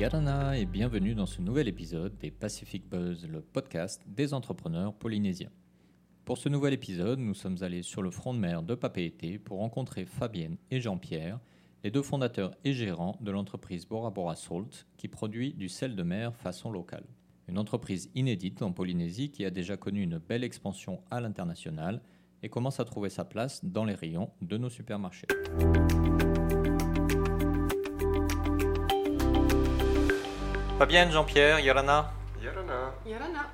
Yarana et bienvenue dans ce nouvel épisode des Pacific Buzz, le podcast des entrepreneurs polynésiens. Pour ce nouvel épisode, nous sommes allés sur le front de mer de Papeete pour rencontrer Fabienne et Jean-Pierre, les deux fondateurs et gérants de l'entreprise Bora Bora Salt qui produit du sel de mer façon locale. Une entreprise inédite en Polynésie qui a déjà connu une belle expansion à l'international et commence à trouver sa place dans les rayons de nos supermarchés. Fabienne, Jean-Pierre, Yorana, Yorana. Yorana.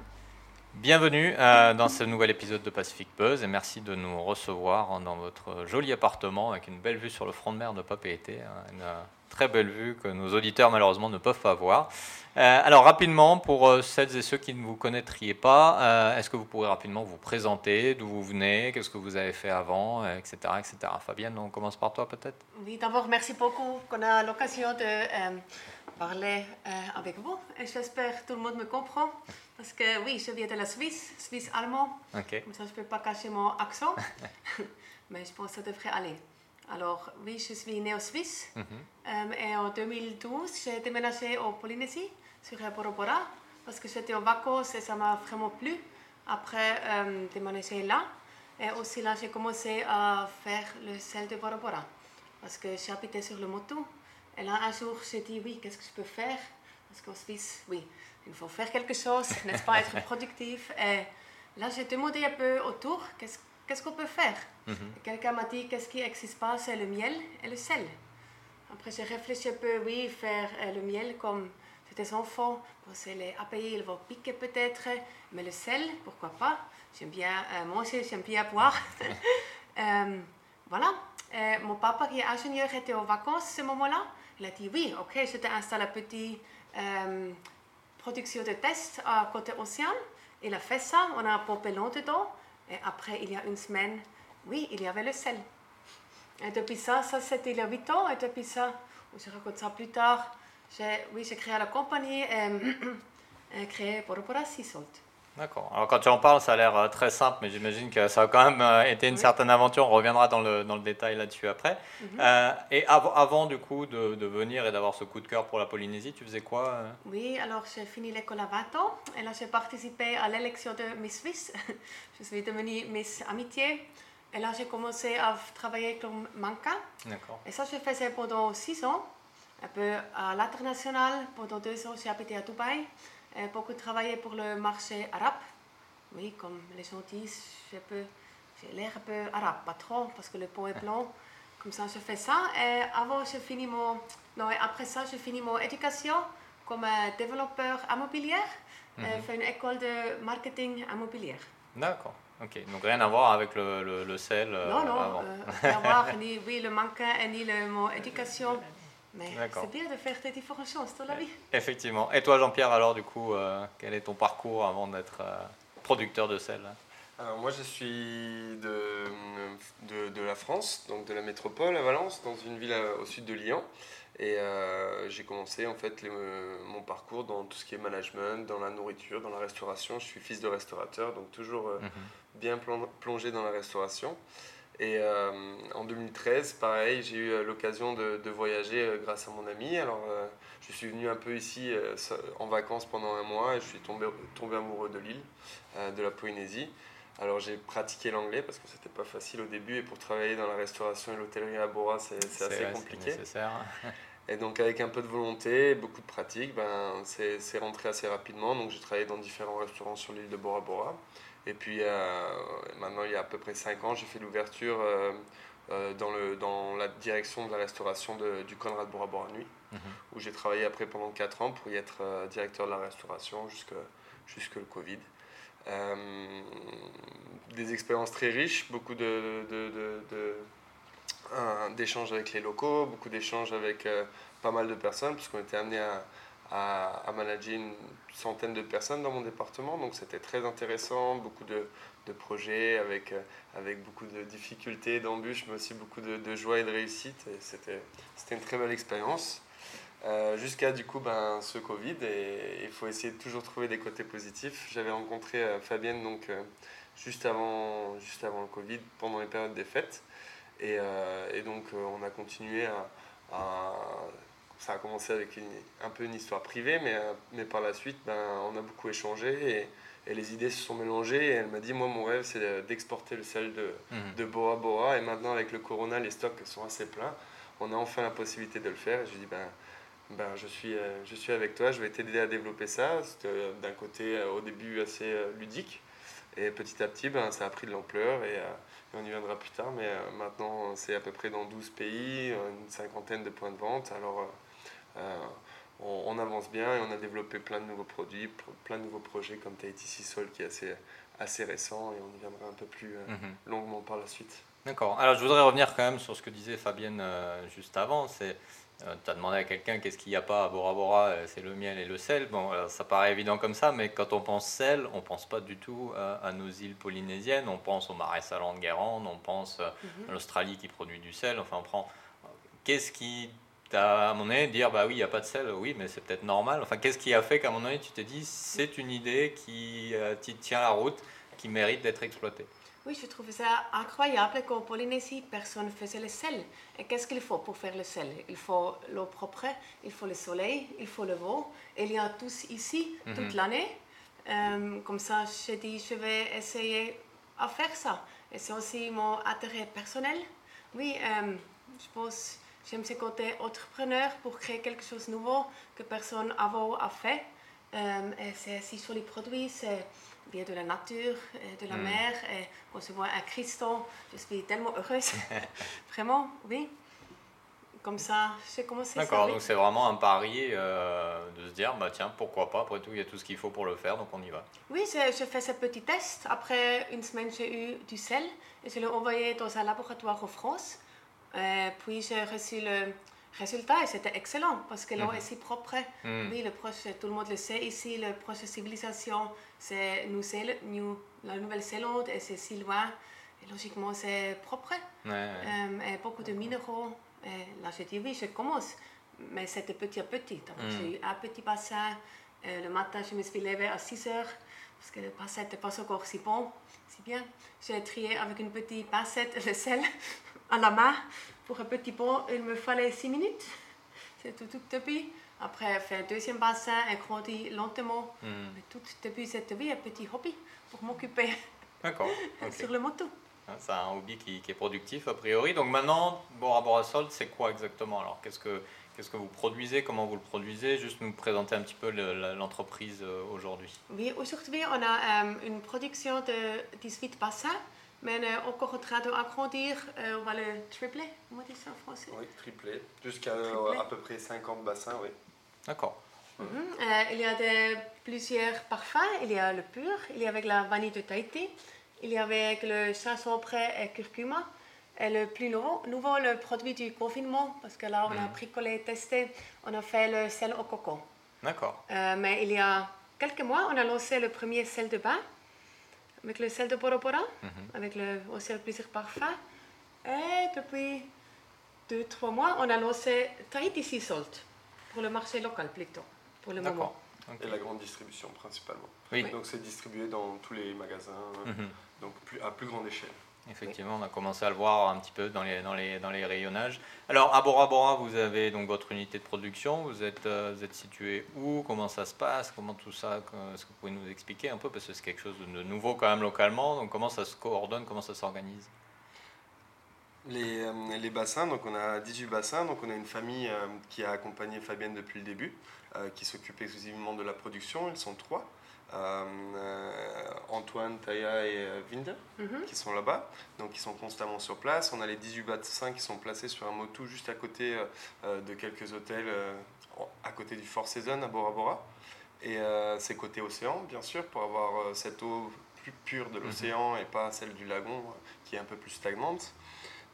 bienvenue euh, dans ce nouvel épisode de Pacific Buzz et merci de nous recevoir dans votre joli appartement avec une belle vue sur le front de mer de Papeete, hein, une euh, très belle vue que nos auditeurs malheureusement ne peuvent pas voir. Euh, alors rapidement, pour euh, celles et ceux qui ne vous connaîtriez pas, euh, est-ce que vous pourrez rapidement vous présenter, d'où vous venez, qu'est-ce que vous avez fait avant, etc., etc. Fabienne, on commence par toi peut-être? Oui, d'abord, merci beaucoup qu'on a l'occasion de parler avec vous. Et j'espère que tout le monde me comprend. Parce que oui, je viens de la Suisse, Suisse allemand. Ok. Comme ça, je ne peux pas cacher mon accent. Mais je pense que ça devrait aller. Alors, oui, je suis née en Suisse. Mhm. Euh, et en 2012, j'ai déménagé en Polynésie, sur Bora Bora, parce que j'étais en vacances et ça m'a vraiment plu. Après euh, déménager là, et aussi là, j'ai commencé à faire le sel de Bora Bora, parce que j'habitais sur le moto. Et là, un jour, j'ai dit, oui, qu'est-ce que je peux faire? Parce qu'en Suisse, oui, il faut faire quelque chose, n'est-ce pas, être productif. Et là, j'ai demandé un peu autour, qu'est-ce qu'est-ce qu'on peut faire Mhm. Quelqu'un m'a dit, qu'est-ce qui n'existe pas, c'est le miel et le sel. Après, j'ai réfléchi un peu, oui, faire euh, le miel comme des enfants. Bon, c'est les abeilles, ils vont piquer peut-être, mais le sel, pourquoi pas? J'aime bien euh, manger, j'aime bien boire. Euh, voilà. Euh, mon papa, qui est ingénieur, était en vacances ce moment-là. Il a dit, oui, ok, je t'installe un petit euh, production de test à côté océan. Il a fait ça, on a pompé l'eau dedans. Et après, il y a une semaine, oui, il y avait le sel. Et depuis ça, ça c'était il y a 8 ans, et depuis ça, je raconte ça plus tard, oui, j'ai créé la compagnie et, créé Sea Salt. D'accord. Alors quand tu en parles, ça a l'air euh, très simple, mais j'imagine que ça a quand même euh, été une Oui. certaine aventure. On reviendra dans le, dans le détail là-dessus après. Mhm. Euh, et av- avant du coup de, de venir et d'avoir ce coup de cœur pour la Polynésie, tu faisais quoi Oui, alors j'ai fini l'école à 20 ans, et là j'ai participé à l'élection de Miss Suisse. je suis devenue Miss Amitié, et là j'ai commencé à travailler comme mannequin. D'accord. Et ça, je faisais pendant six ans, un peu à l'international. Pendant deux ans, j'ai habité à Dubaï. Et beaucoup travaillé pour le marché arabe. Oui, comme les gens disent, j'ai l'air un peu arabe, pas trop, parce que le pot est blanc. Comme ça, je fais ça. Et avant, je finis mon... Non, et après ça, je finis mon éducation comme euh, développeur immobilier. Mhm. Et fait une école de marketing immobilier. D'accord. Ok. Donc rien à voir avec le, le, le sel euh, non, non, avant. euh, rien à voir, ni oui, le manquin et ni le, mon éducation. Mais c'est bien de faire des différentes choses dans la vie. Effectivement. Et toi, Jean-Pierre, alors du coup, euh, quel est ton parcours avant d'être euh, producteur de sel? Alors moi je suis de, de, de la France, donc de la métropole à Valence, dans une ville euh, au sud de Lyon. Et euh, j'ai commencé en fait les- mon parcours dans tout ce qui est management, dans la nourriture, dans la restauration. Je suis fils de restaurateur, donc toujours euh, Mhm. bien plon- plongé dans la restauration. Et euh, en 2013, pareil, j'ai eu euh, l'occasion de, de voyager euh, grâce à mon ami. Alors, euh, je suis venu un peu ici euh, en vacances pendant un mois et je suis tombé, tombé amoureux de l'île, de la Polynésie. Alors, j'ai pratiqué l'anglais parce que c'était pas facile au début et pour travailler dans la restauration et l'hôtellerie à Bora, c'est assez ouais, compliqué. nécessaire. Et donc avec un peu de volonté, beaucoup de pratique, ben, c'est c'est rentré assez rapidement. Donc j'ai travaillé dans différents restaurants sur l'île de Bora Bora. Et puis euh, maintenant, il y a à peu près 5 ans, j'ai fait l'ouverture euh, euh, dans, le, dans la direction de la restauration de- du Conrad Bora Bora Nuit, Mhm. où j'ai travaillé après pendant 4 ans pour y être directeur de la restauration jusque, jusque le Covid. Euh, des expériences très riches, beaucoup de, de- de- de- d'échanges avec les locaux, beaucoup d'échanges avec euh, pas mal de personnes, puisqu'on était amené à, à, manager une centaine de personnes dans mon département, donc c'était très intéressant, beaucoup de, de projets avec, euh, avec beaucoup de difficultés, d'embûches, mais aussi beaucoup de, de joie et de réussite, et c'était une très belle expérience. Euh, Jusqu'à du coup ben, ce Covid, et il faut essayer de toujours trouver des côtés positifs. J'avais rencontré euh, Fabienne donc, juste, avant, juste avant le Covid, pendant les périodes des fêtes. Et, et donc, on a continué à ça a commencé avec un peu une histoire privée, mais, mais par la suite, ben, on a beaucoup échangé et, et les idées se sont mélangées. Et elle m'a dit, moi, mon rêve, c'est d'exporter le sel de, mhm. de Bora Bora. Et maintenant, avec le Corona, les stocks sont assez pleins. On a enfin la possibilité de le faire. Et je lui dis, ben, ben, je, suis, euh, je suis avec toi, je vais t'aider à développer ça. C'était euh, d'un côté, euh, au début, assez ludique. Et petit à petit, ben, ça a pris de l'ampleur et, on y viendra plus tard. Mais maintenant, c'est à peu près dans 12 pays, une cinquantaine de points de vente. Alors, on, avance bien et on a développé plein de nouveaux produits, plein de nouveaux projets comme Tahiti Sea Sol qui est assez, assez récent et on y viendra un peu plus mhm. longuement par la suite. D'accord. Alors, je voudrais revenir quand même sur ce que disait Fabienne juste avant. C'est euh, tu as demandé à quelqu'un qu'est-ce qu'il n'y a pas à Bora Bora, euh, c'est le miel et le sel. Bon, ça paraît évident comme ça, mais quand on pense sel, on ne pense pas du tout à, nos îles polynésiennes. On pense au marais salant de Guérande, on pense euh, mhm. à l'Australie qui produit du sel. Enfin, on prend. Qu'est-ce qui à mon avis, dire bah oui, il n'y a pas de sel, oui, mais c'est peut-être normal. Enfin, qu'est-ce qui a fait qu'à mon avis, tu t'es dit c'est une idée qui tient la route, qui mérite d'être exploitée? Oui, je trouve ça incroyable qu'en Polynésie, personne ne faisait le sel. Et qu'est-ce qu'il faut pour faire le sel? Il faut l'eau propre, il faut le soleil, il faut le vent. il y a tous ici toute mhm. l'année. Euh, comme ça, je dis, je vais essayer à faire ça. Et c'est aussi mon intérêt personnel. Oui, euh, je pense, j'aime ce côté entrepreneur pour créer quelque chose de nouveau que personne avant a fait. Euh, c'est si sur les produits, c'est via de la nature, de la mm. mer. Et on se voit à Christon. Je suis tellement heureuse. vraiment, oui. Comme ça, j'ai commencé ça. D'accord, donc c'est vraiment un pari euh, de se dire, bah tiens, pourquoi pas, après tout, il y a tout ce qu'il faut pour le faire, donc on y va. Oui, je fais ce petit test. Après une semaine, j'ai eu du sel et je l'ai envoyé dans un laboratoire en France. Euh, puis j'ai reçu le résultat et c'était excellent parce que l'eau mhm. est si propre. Mhm. Oui, le proche, tout le monde le sait ici, le proche civilisation, c'est nous, nous, la Nouvelle-Zélande et c'est si loin. Et logiquement, c'est propre. Euh, et beaucoup de minéraux. Et là, j'ai dit oui, je commence. Mais c'était petit à petit. Mhm. J'ai eu un petit bassin. le matin, je me suis levée à 6 heures parce que le bassin n'était pas encore si bon, si bien. J'ai trié avec une petite pincette le sel à la main pour un petit pont, il me fallait 6 minutes. C'est tout, tout depuis. Après, fait un deuxième bassin et grandi lentement. Hmm. Mais tout depuis cette vie, un petit hobby pour m'occuper sur le moto. Ah, c'est un hobby qui, qui, est productif a priori. Donc maintenant, Bora Bora Salt, c'est quoi exactement Alors? Qu'est-ce que, qu'est-ce que vous produisez? Comment vous le produisez? Juste nous présenter un petit peu l'entreprise euh, aujourd'hui. Oui, aujourd'hui, on a euh, une production de 18 bassins mais euh, encore en train d'agrandir. Euh, on va le tripler, on dit ça en français? Oui, tripler, jusqu'à euh, à peu près 50 bassins, oui. D'accord. Mhm. il y a de, plusieurs parfums. Il y a le pur, il y a avec la vanille de Tahiti, il y a avec le chanson près et curcuma. Et le plus nouveau, nouveau, le produit du confinement, parce que là, on a mhm. bricolé, testé, on a fait le sel au coco. D'accord. mais il y a quelques mois, on a lancé le premier sel de bain avec le sel de Bora, mhm. avec le, aussi le plaisir parfum. Et depuis deux, trois mois, on a lancé Tahiti Sea Salt pour le marché local plutôt, pour le moment. Et la grande distribution principalement. Oui. Donc c'est distribué dans tous les magasins, mhm. donc plus, à plus grande échelle. Effectivement, on a commencé à le voir un petit peu dans les, rayonnages. Alors, à Bora Bora, vous avez donc votre unité de production. Vous êtes, euh, situé où? Comment ça se passe? Comment tout ça Est-ce que vous pouvez nous expliquer un peu? Parce que c'est quelque chose de nouveau quand même localement. Donc, comment ça se coordonne? Comment ça s'organise? Les, euh, les, bassins, donc on a 18 bassins, donc on a une famille euh, qui a accompagné Fabienne depuis le début, qui s'occupe exclusivement de la production, ils sont trois. Euh, Antoine, Taya et euh, Vinde mhm. qui sont là-bas, donc ils sont constamment sur place. On a les 18 bassins qui sont placés sur un motu juste à côté euh, de quelques hôtels à côté du Fort Season à Bora Bora. Et c'est côté océan, bien sûr, pour avoir cette eau plus pure de mhm. l'océan et pas celle du lagon qui est un peu plus stagnante.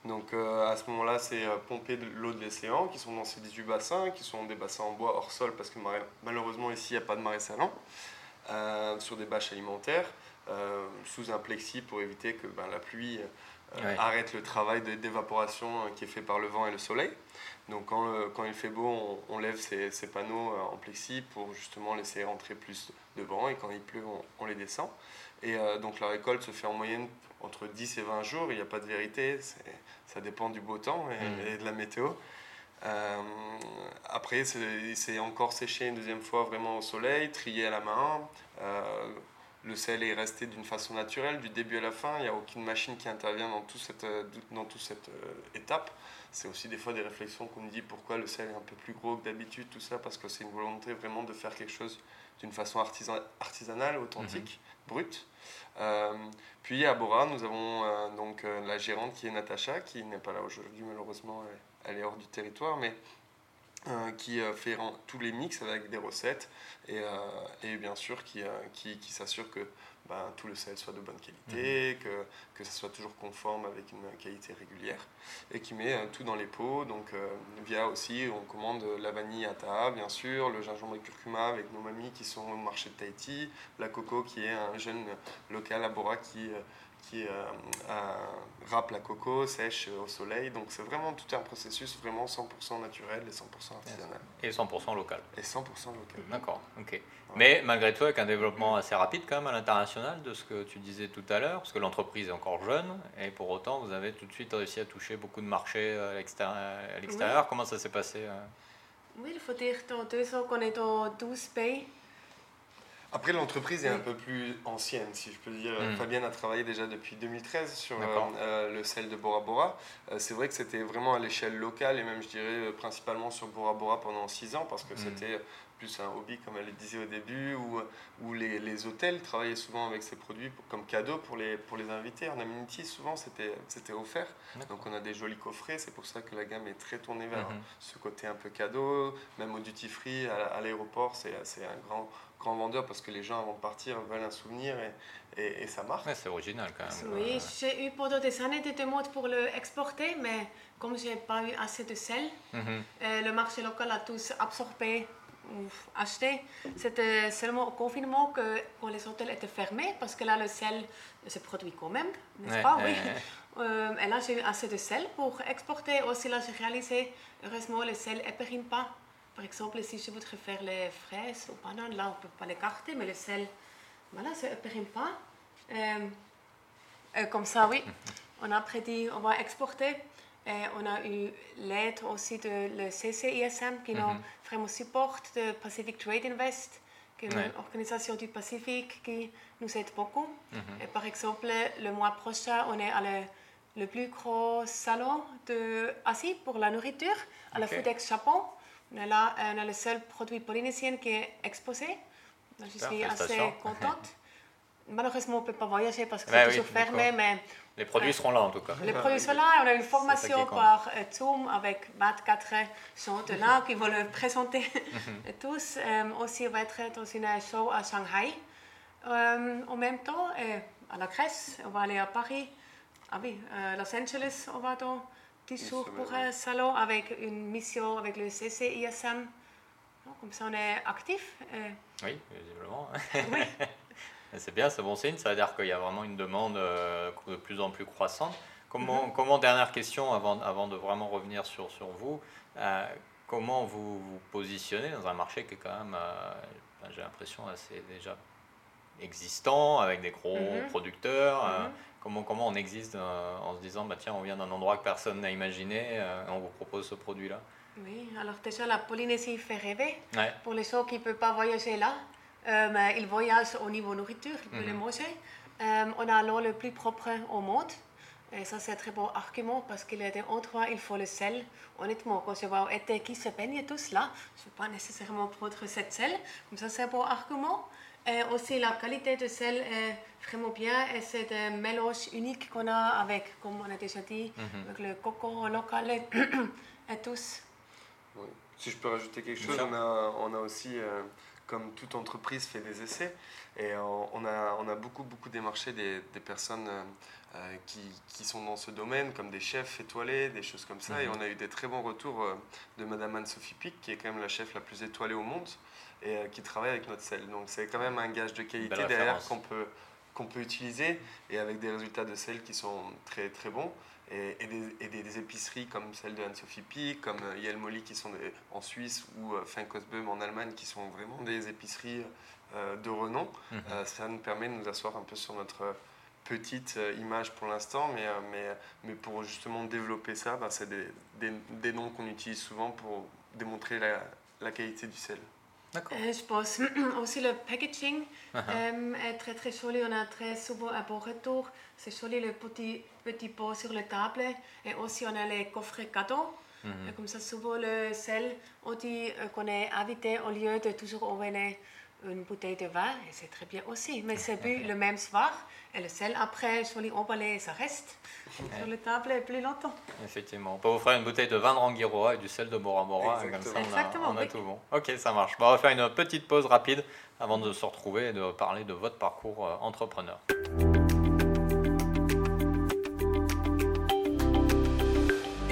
Donc à ce moment-là, c'est pomper de l'eau de l'océan qui sont dans ces 18 bassins, qui sont des bassins en bois hors sol parce que malheureusement ici il n'y a pas de marais salant. Euh, sur des bâches alimentaires euh, sous un plexi pour éviter que ben, la pluie euh, arrête le travail d'évaporation qui est fait par le vent et le soleil. Donc quand, quand il fait beau, on, lève ces, ces, panneaux en plexi pour justement laisser rentrer plus de vent et quand il pleut, on, les descend. Et donc la récolte se fait en moyenne entre 10 et 20 jours, il n'y a pas de vérité, ça dépend du beau temps et, mmh. et de la météo. Après, c'est encore séché une deuxième fois vraiment au soleil, trié à la main. le sel est resté d'une façon naturelle du début à la fin. Il n'y a aucune machine qui intervient dans, tout cette, dans toute cette étape. C'est aussi des fois des réflexions qu'on me dit pourquoi le sel est un peu plus gros que d'habitude, tout ça, parce que c'est une volonté vraiment de faire quelque chose d'une façon artisan artisanale, authentique, mhm. brute. Euh, puis à Bora, nous avons euh, donc euh, la gérante qui est Natacha, qui n'est pas là aujourd'hui malheureusement, elle, est hors du territoire, mais qui fait tous les mix avec des recettes et, et bien sûr qui, qui, qui s'assure que ben, tout le sel soit de bonne qualité, mhm. que, que ça soit toujours conforme avec une qualité régulière, et qui met euh, tout dans les pots. Donc, euh, via aussi, on commande la vanille à Taha, bien sûr, le gingembre et curcuma avec nos mamies qui sont au marché de Tahiti, la coco qui est un jeune local à Bora qui euh, qui euh, râpe la coco, sèche au soleil. Donc c'est vraiment tout un processus vraiment 100% naturel et 100% artisanal. Et 100% local. Et 100% local. D'accord, ok. Mais malgré tout, avec un développement assez rapide quand même à l'international de ce que tu disais tout à l'heure, parce que l'entreprise est encore jeune, et pour autant vous avez tout de suite réussi à toucher beaucoup de marchés à l'extérieur. Comment ça s'est passé euh? Oui, il faut dire qu'en deux ans qu'on est dans 12 pays. Après, l'entreprise est un peu plus ancienne, si je peux dire. Mm. Fabienne a travaillé déjà depuis 2013 sur euh, euh, le sel de Bora Bora. Euh, c'est vrai que c'était vraiment à l'échelle locale et même, je dirais, principalement sur Bora Bora pendant 6 ans parce que mm. c'était plus un hobby, comme elle le disait au début, où, où les, les, hôtels travaillaient souvent avec ces produits comme cadeau pour les, pour les invités. En amenity, souvent, c'était offert. Donc, on a des jolis coffrets. C'est pour ça que la gamme est très tournée vers mm-hmm. ce côté un peu cadeau. Même au duty free, à, à l'aéroport, c'est un grand grand vendeur parce que les gens avant de partir veulent un souvenir et, et, ça marche. c'est original quand même. Oui, j'ai eu pendant des années des demandes pour le exporter, mais comme j'ai pas eu assez de sel, mhm. euh, le marché local a tous absorbé ou acheté. C'était seulement au confinement que quand les hôtels étaient fermés, parce que là le sel se produit quand même, n'est-ce pas? Oui. Euh, et là j'ai eu assez de sel pour exporter. Aussi là j'ai réalisé, heureusement le sel ne périme pas. Par exemple, si je voudrais faire les fraises ou bananes, là, on ne peut pas les carter, mais le sel, voilà, ça ne périme pas. Euh, euh, comme ça, oui. On a prédit, on va exporter. Et on a eu l'aide aussi de le CCISM qui nous mhm. vraiment supporte, de Pacific Trade Invest, qui est une organisation du Pacifique qui nous aide beaucoup. Mhm. Et par exemple, le mois prochain, on est à le, le plus gros salon d'Asie pour la nourriture, à la Foodex Japon. On est là, on a le seul produit polynésien qui est exposé. je suis assez contente. Malheureusement, on ne peut pas voyager parce que c'est toujours fermé, mais... Les produits seront là en tout cas. Les produits sont là. On a une formation par euh, Zoom avec 24 gens de là qui vont le présenter mhm. tous. Euh, aussi, on va être dans une show à Shanghai. Euh, en même temps, à la Grèce, on va aller à Paris. Ah oui, Los Angeles, on va dans jours pour un salon avec une mission avec le CCISM. Comme ça, on est actif. Euh. Oui, visiblement. c'est bien, c'est bon signe. Ça veut dire qu'il y a vraiment une demande euh, de plus en plus croissante. Comment, mhm. comment dernière question, avant, avant de vraiment revenir sur, sur vous, euh, comment vous vous positionnez dans un marché qui est quand même, j'ai l'impression, assez déjà existant, avec des gros mhm. producteurs mhm. Comment, comment on existe euh, en se disant, bah, tiens, on vient d'un endroit que personne n'a imaginé euh, et on vous propose ce produit-là? Oui, alors déjà, la Polynésie fait rêver. Pour les gens qui ne peuvent pas voyager là, euh, mais ils voyagent au niveau nourriture, ils peuvent les manger. on a l'eau le plus propre au monde. Et ça, c'est un très bon argument parce qu'il y a des endroits, il faut le sel. Honnêtement, quand je vois été qui se baignent tous là, je ne veux pas nécessairement prendre cette sel. Comme ça, c'est un bon argument. Et aussi, la qualité de sel est vraiment bien et c'est un mélange unique qu'on a avec, comme on a déjà dit, mhm. avec le coco local et, tous. Si je peux rajouter quelque chose, on a, on a aussi, euh, comme toute entreprise, fait des essais et on a, on a beaucoup, beaucoup démarché des, des personnes euh, euh, qui, qui, sont dans ce domaine, comme des chefs étoilés, des choses comme ça. Et mhm. on a eu des très bons retours de Madame Anne-Sophie Pic, qui est quand même la chef la plus étoilée au monde et qui travaille avec notre sel. Donc c'est quand même un gage de qualité derrière qu'on peut qu'on peut utiliser et avec des résultats de sel qui sont très très bons. Et, et, des, des, épiceries comme celle de Anne-Sophie Pic, comme euh, Yelmoli qui sont en Suisse ou euh, Finkosböhm en Allemagne qui sont vraiment des épiceries euh, de renom, mhm. ça nous permet de nous asseoir un peu sur notre petite image pour l'instant, mais, mais, mais pour justement développer ça, ben, c'est des, des, des, noms qu'on utilise souvent pour démontrer la, la qualité du sel. D'accord. je pense aussi le packaging uh-huh. est très très joli. On a très souvent un bon retour. C'est joli le petit, petit pot sur la table. Et aussi on a les coffrets cadeaux. Mhm. Comme ça, souvent, le sel, on dit euh, qu'on est invité au lieu de toujours envoyer une bouteille de vin, et c'est très bien aussi. Mais c'est bu le même soir, et le sel, après, joli emballé, ça reste sur la table plus longtemps. Effectivement. On peut vous faire une bouteille de vin de Rangiroa et du sel de Bora Bora, comme ça on a, tout bon. Ok, ça marche. on va faire une petite pause rapide avant de se retrouver et de parler de votre parcours euh, entrepreneur.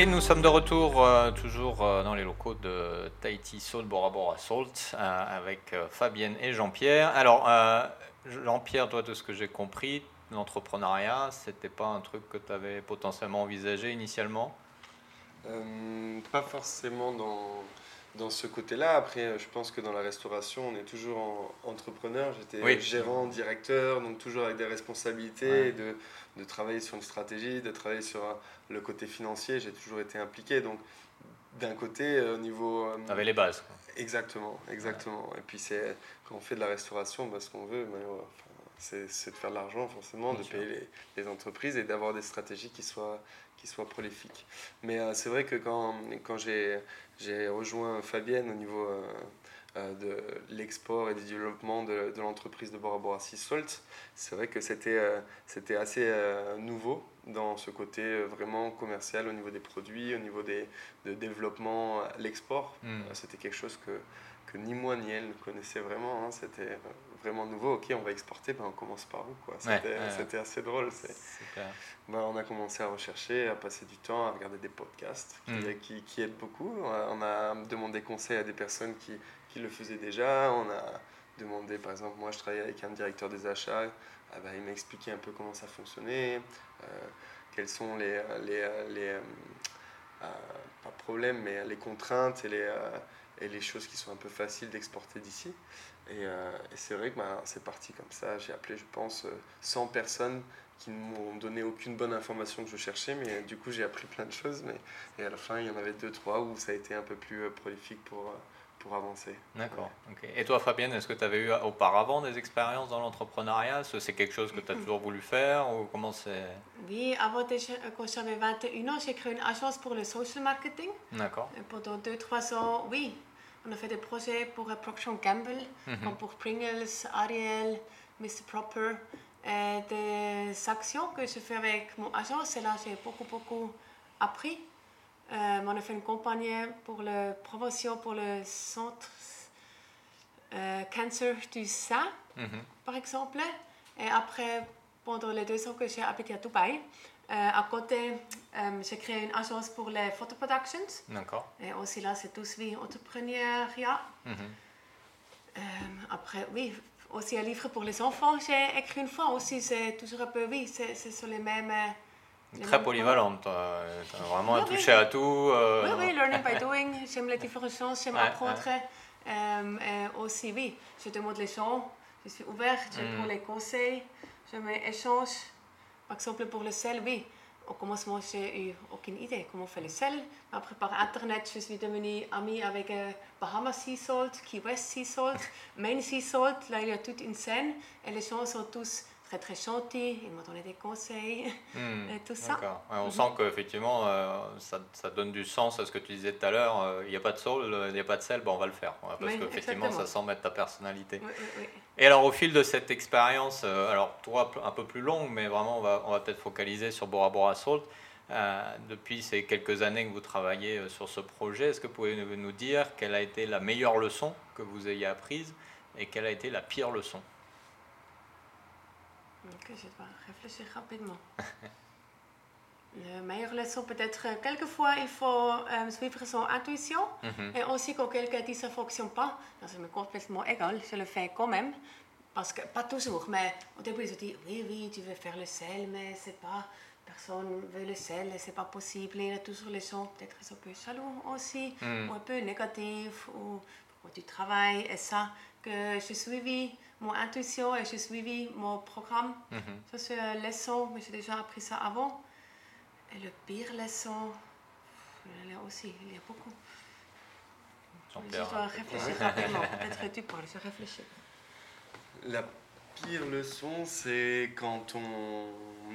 Et nous sommes de retour euh, toujours euh, dans les locaux de Tahiti Salt Bora Bora Salt euh, avec Fabienne et Jean-Pierre. Alors Jean-Pierre, toi de ce que j'ai compris, l'entrepreneuriat, c'était pas un truc que tu avais potentiellement envisagé initialement? Pas forcément dans, dans ce côté-là. Après, je pense que dans la restauration, on est toujours entrepreneur. J'étais gérant, directeur, donc toujours avec des responsabilités, de, de, travailler sur une stratégie, de travailler sur le côté financier. J'ai toujours été impliqué. Donc, d'un côté, euh, au niveau. Euh, avais les bases. Exactement, exactement. Et puis, c'est quand on fait de la restauration, bah, ce qu'on veut, c'est de faire de l'argent, forcément, de payer les, les, entreprises et d'avoir des stratégies qui soient, qui soit prolifique. Mais euh, c'est vrai que quand, quand j'ai rejoint Fabienne au niveau euh, euh, de l'export et du développement de, de l'entreprise de Bora Bora Sea Salt, c'est vrai que c'était c'était assez nouveau dans ce côté vraiment commercial au niveau des produits, au niveau des, de développement, l'export. Hmm. C'était quelque chose que, que ni moi ni elle ne connaissait vraiment. Hein. C'était vraiment nouveau, ok, on va exporter, ben on commence par où quoi. C'était assez drôle. Ben, on a commencé à rechercher, à passer du temps, à regarder des podcasts qui, mm. qui, qui, aident beaucoup. On a demandé conseil à des personnes qui, qui, le faisaient déjà. On a demandé, par exemple, moi je travaillais avec un directeur des achats, ah ben, il m'a expliqué un peu comment ça fonctionnait, euh, quels sont les, les, les euh, euh, pas problèmes, mais les contraintes et les, et les choses qui sont un peu faciles d'exporter d'ici. Euh, et, c'est vrai que bah, c'est parti comme ça. J'ai appelé, je pense, 100 euh, personnes qui ne m'ont donné aucune bonne information que je cherchais, mais du coup j'ai appris plein de choses. Mais, et à la fin, il y en avait deux, trois où ça a été un peu plus euh, prolifique pour, pour avancer. D'accord. Et toi, Fabienne, est-ce que tu avais eu auparavant des expériences dans l'entrepreneuriat? Est-ce que c'est quelque chose que tu as toujours voulu faire ou comment c'est? Oui, avant, quand j'avais 21 ans, j'ai créé une agence pour le social marketing. D'accord. Pendant 2-3 ans, oui, on a fait des projets pour Procter Gamble, mhm. pour Pringles, Ariel, Mr. Proper. Et des actions que je fais avec mon agence, et là j'ai beaucoup, beaucoup appris. Euh, on a fait une campagne pour la promotion pour le centre euh, cancer du sein, mhm. par exemple. Et après, pendant les deux ans que j'ai habité à Dubaï, à côté, euh, j'ai créé une agence pour les photo productions. D'accord. Et aussi là, c'est tout vie entrepreneuriat. Mm après, oui, aussi un livre pour les enfants, j'ai écrit une fois aussi. C'est toujours un peu, oui, c'est sur les mêmes. Très polyvalente, vraiment un touché à tout. Oui, oui, learning by doing. J'aime les différentes choses, j'aime apprendre. et aussi, oui, je demande les gens, je suis ouverte, je mm. prends les conseils, je m'échange. Par exemple, pour le sel, oui. Au commencement, j'ai eu aucune idée comment fait le sel. Après, par Internet, je suis devenue amie avec euh, Bahamas Sea Salt, Key West Sea Salt, Main Sea Salt. Là, il y a toute une scène et les gens sont tous très très gentil, il m'a donné des conseils hmm, et tout ça. on mhm. sent qu'effectivement euh, ça, ça, donne du sens à ce que tu disais tout à l'heure, euh, il n'y a pas de sel, il n'y a pas de sel, bon, on va le faire, parce qu'effectivement ça sent mettre ta personnalité. et alors au fil de cette expérience, euh, alors toi un peu plus longue, mais vraiment on va, on va peut-être focaliser sur Bora Bora Salt, depuis ces quelques années que vous travaillez sur ce projet, est-ce que vous pouvez nous dire quelle a été la meilleure leçon que vous ayez apprise et quelle a été la pire leçon? Ok, je dois réfléchir rapidement. La meilleure leçon, peut-être, euh, quelquefois, il faut euh, suivre son intuition. Mhm. Et aussi, quand quelqu'un dit que ça ne fonctionne pas, c'est me complètement égal, je le fais quand même. Parce que, pas toujours, mais au début, ils ont dit oui, oui, tu veux faire le sel, mais c'est pas. Personne veut le sel c'est pas possible. il y a toujours les gens, peut-être, un peu jaloux aussi, mhm. ou un peu négatifs, ou pourquoi tu travailles, et ça, que j'ai suivi mon intuition et j'ai suivi mon programme. Mhm. Ça, c'est une leçon, mais j'ai déjà appris ça avant. Et le pire leçon, il y a aussi, il y a beaucoup. Je dois réfléchir rapidement. Peut-être que tu parles, je réfléchis. La pire leçon, c'est quand on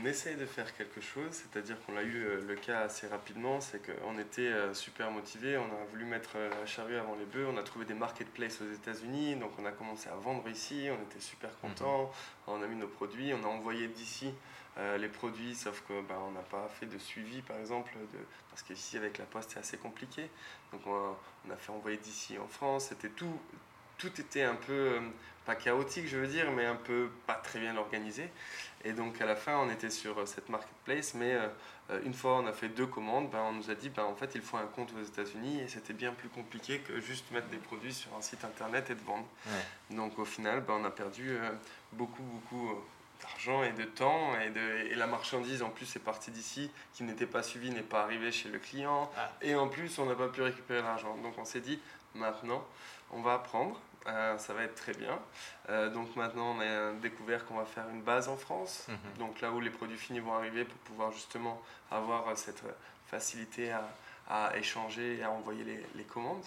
essaye de faire quelque chose, c'est-à-dire qu'on a eu euh, le cas assez rapidement, c'est qu'on était euh, super motivé, on a voulu mettre euh, la charrue avant les bœufs, on a trouvé des marketplaces aux États-Unis, donc on a commencé à vendre ici, on était super contents, on a mis nos produits, on a envoyé d'ici euh, les produits, sauf que ben, on n'a pas fait de suivi par exemple, de, parce qu'ici avec la poste c'est assez compliqué, donc on a, on a fait envoyer d'ici en France, c'était tout, tout était un peu, pas chaotique je veux dire, mais un peu pas très bien organisé. Et donc à la fin on était sur euh, cette marketplace, mais euh, euh, une fois on a fait deux commandes, ben, on nous a dit ben, en fait il faut un compte aux États-Unis et c'était bien plus compliqué que juste mettre des produits sur un site internet et de vendre. Ouais. Donc au final ben, on a perdu beaucoup beaucoup d'argent et de temps et, de, et la marchandise en plus est partie d'ici qui n'était pas suivie, n'est pas arrivée chez le client Ah. et en plus on n'a pas pu récupérer l'argent. Donc on s'est dit maintenant on va apprendre, euh, ça va être très bien. Euh, donc maintenant on a découvert qu'on va faire une base en France, Mhm. donc là où les produits finis vont arriver pour pouvoir justement avoir euh, cette euh, facilité à, à échanger et à envoyer les, les commandes.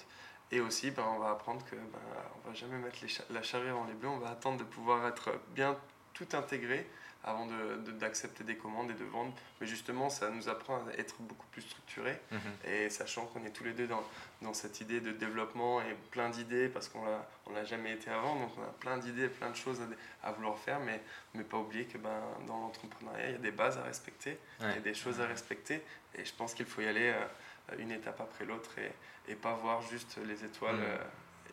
Et aussi, ben, on va apprendre que ben, on va jamais mettre les cha- la charrue avant les bœufs, on va attendre de pouvoir être bien tout intégré avant de- de- d'accepter des commandes et de vendre. Mais justement, ça nous apprend à être beaucoup plus structuré Mhm. et sachant qu'on est tous les deux dans, dans cette idée de développement et plein d'idées, parce qu'on on l'a jamais été avant, donc on a plein d'idées, plein de choses à, à vouloir faire, mais, mais pas oublier que ben, dans l'entrepreneuriat, il y a des bases à respecter, il y a Ouais. des choses à respecter, et je pense qu'il faut y aller euh, une étape après l'autre et, et pas voir juste les étoiles Mm. euh,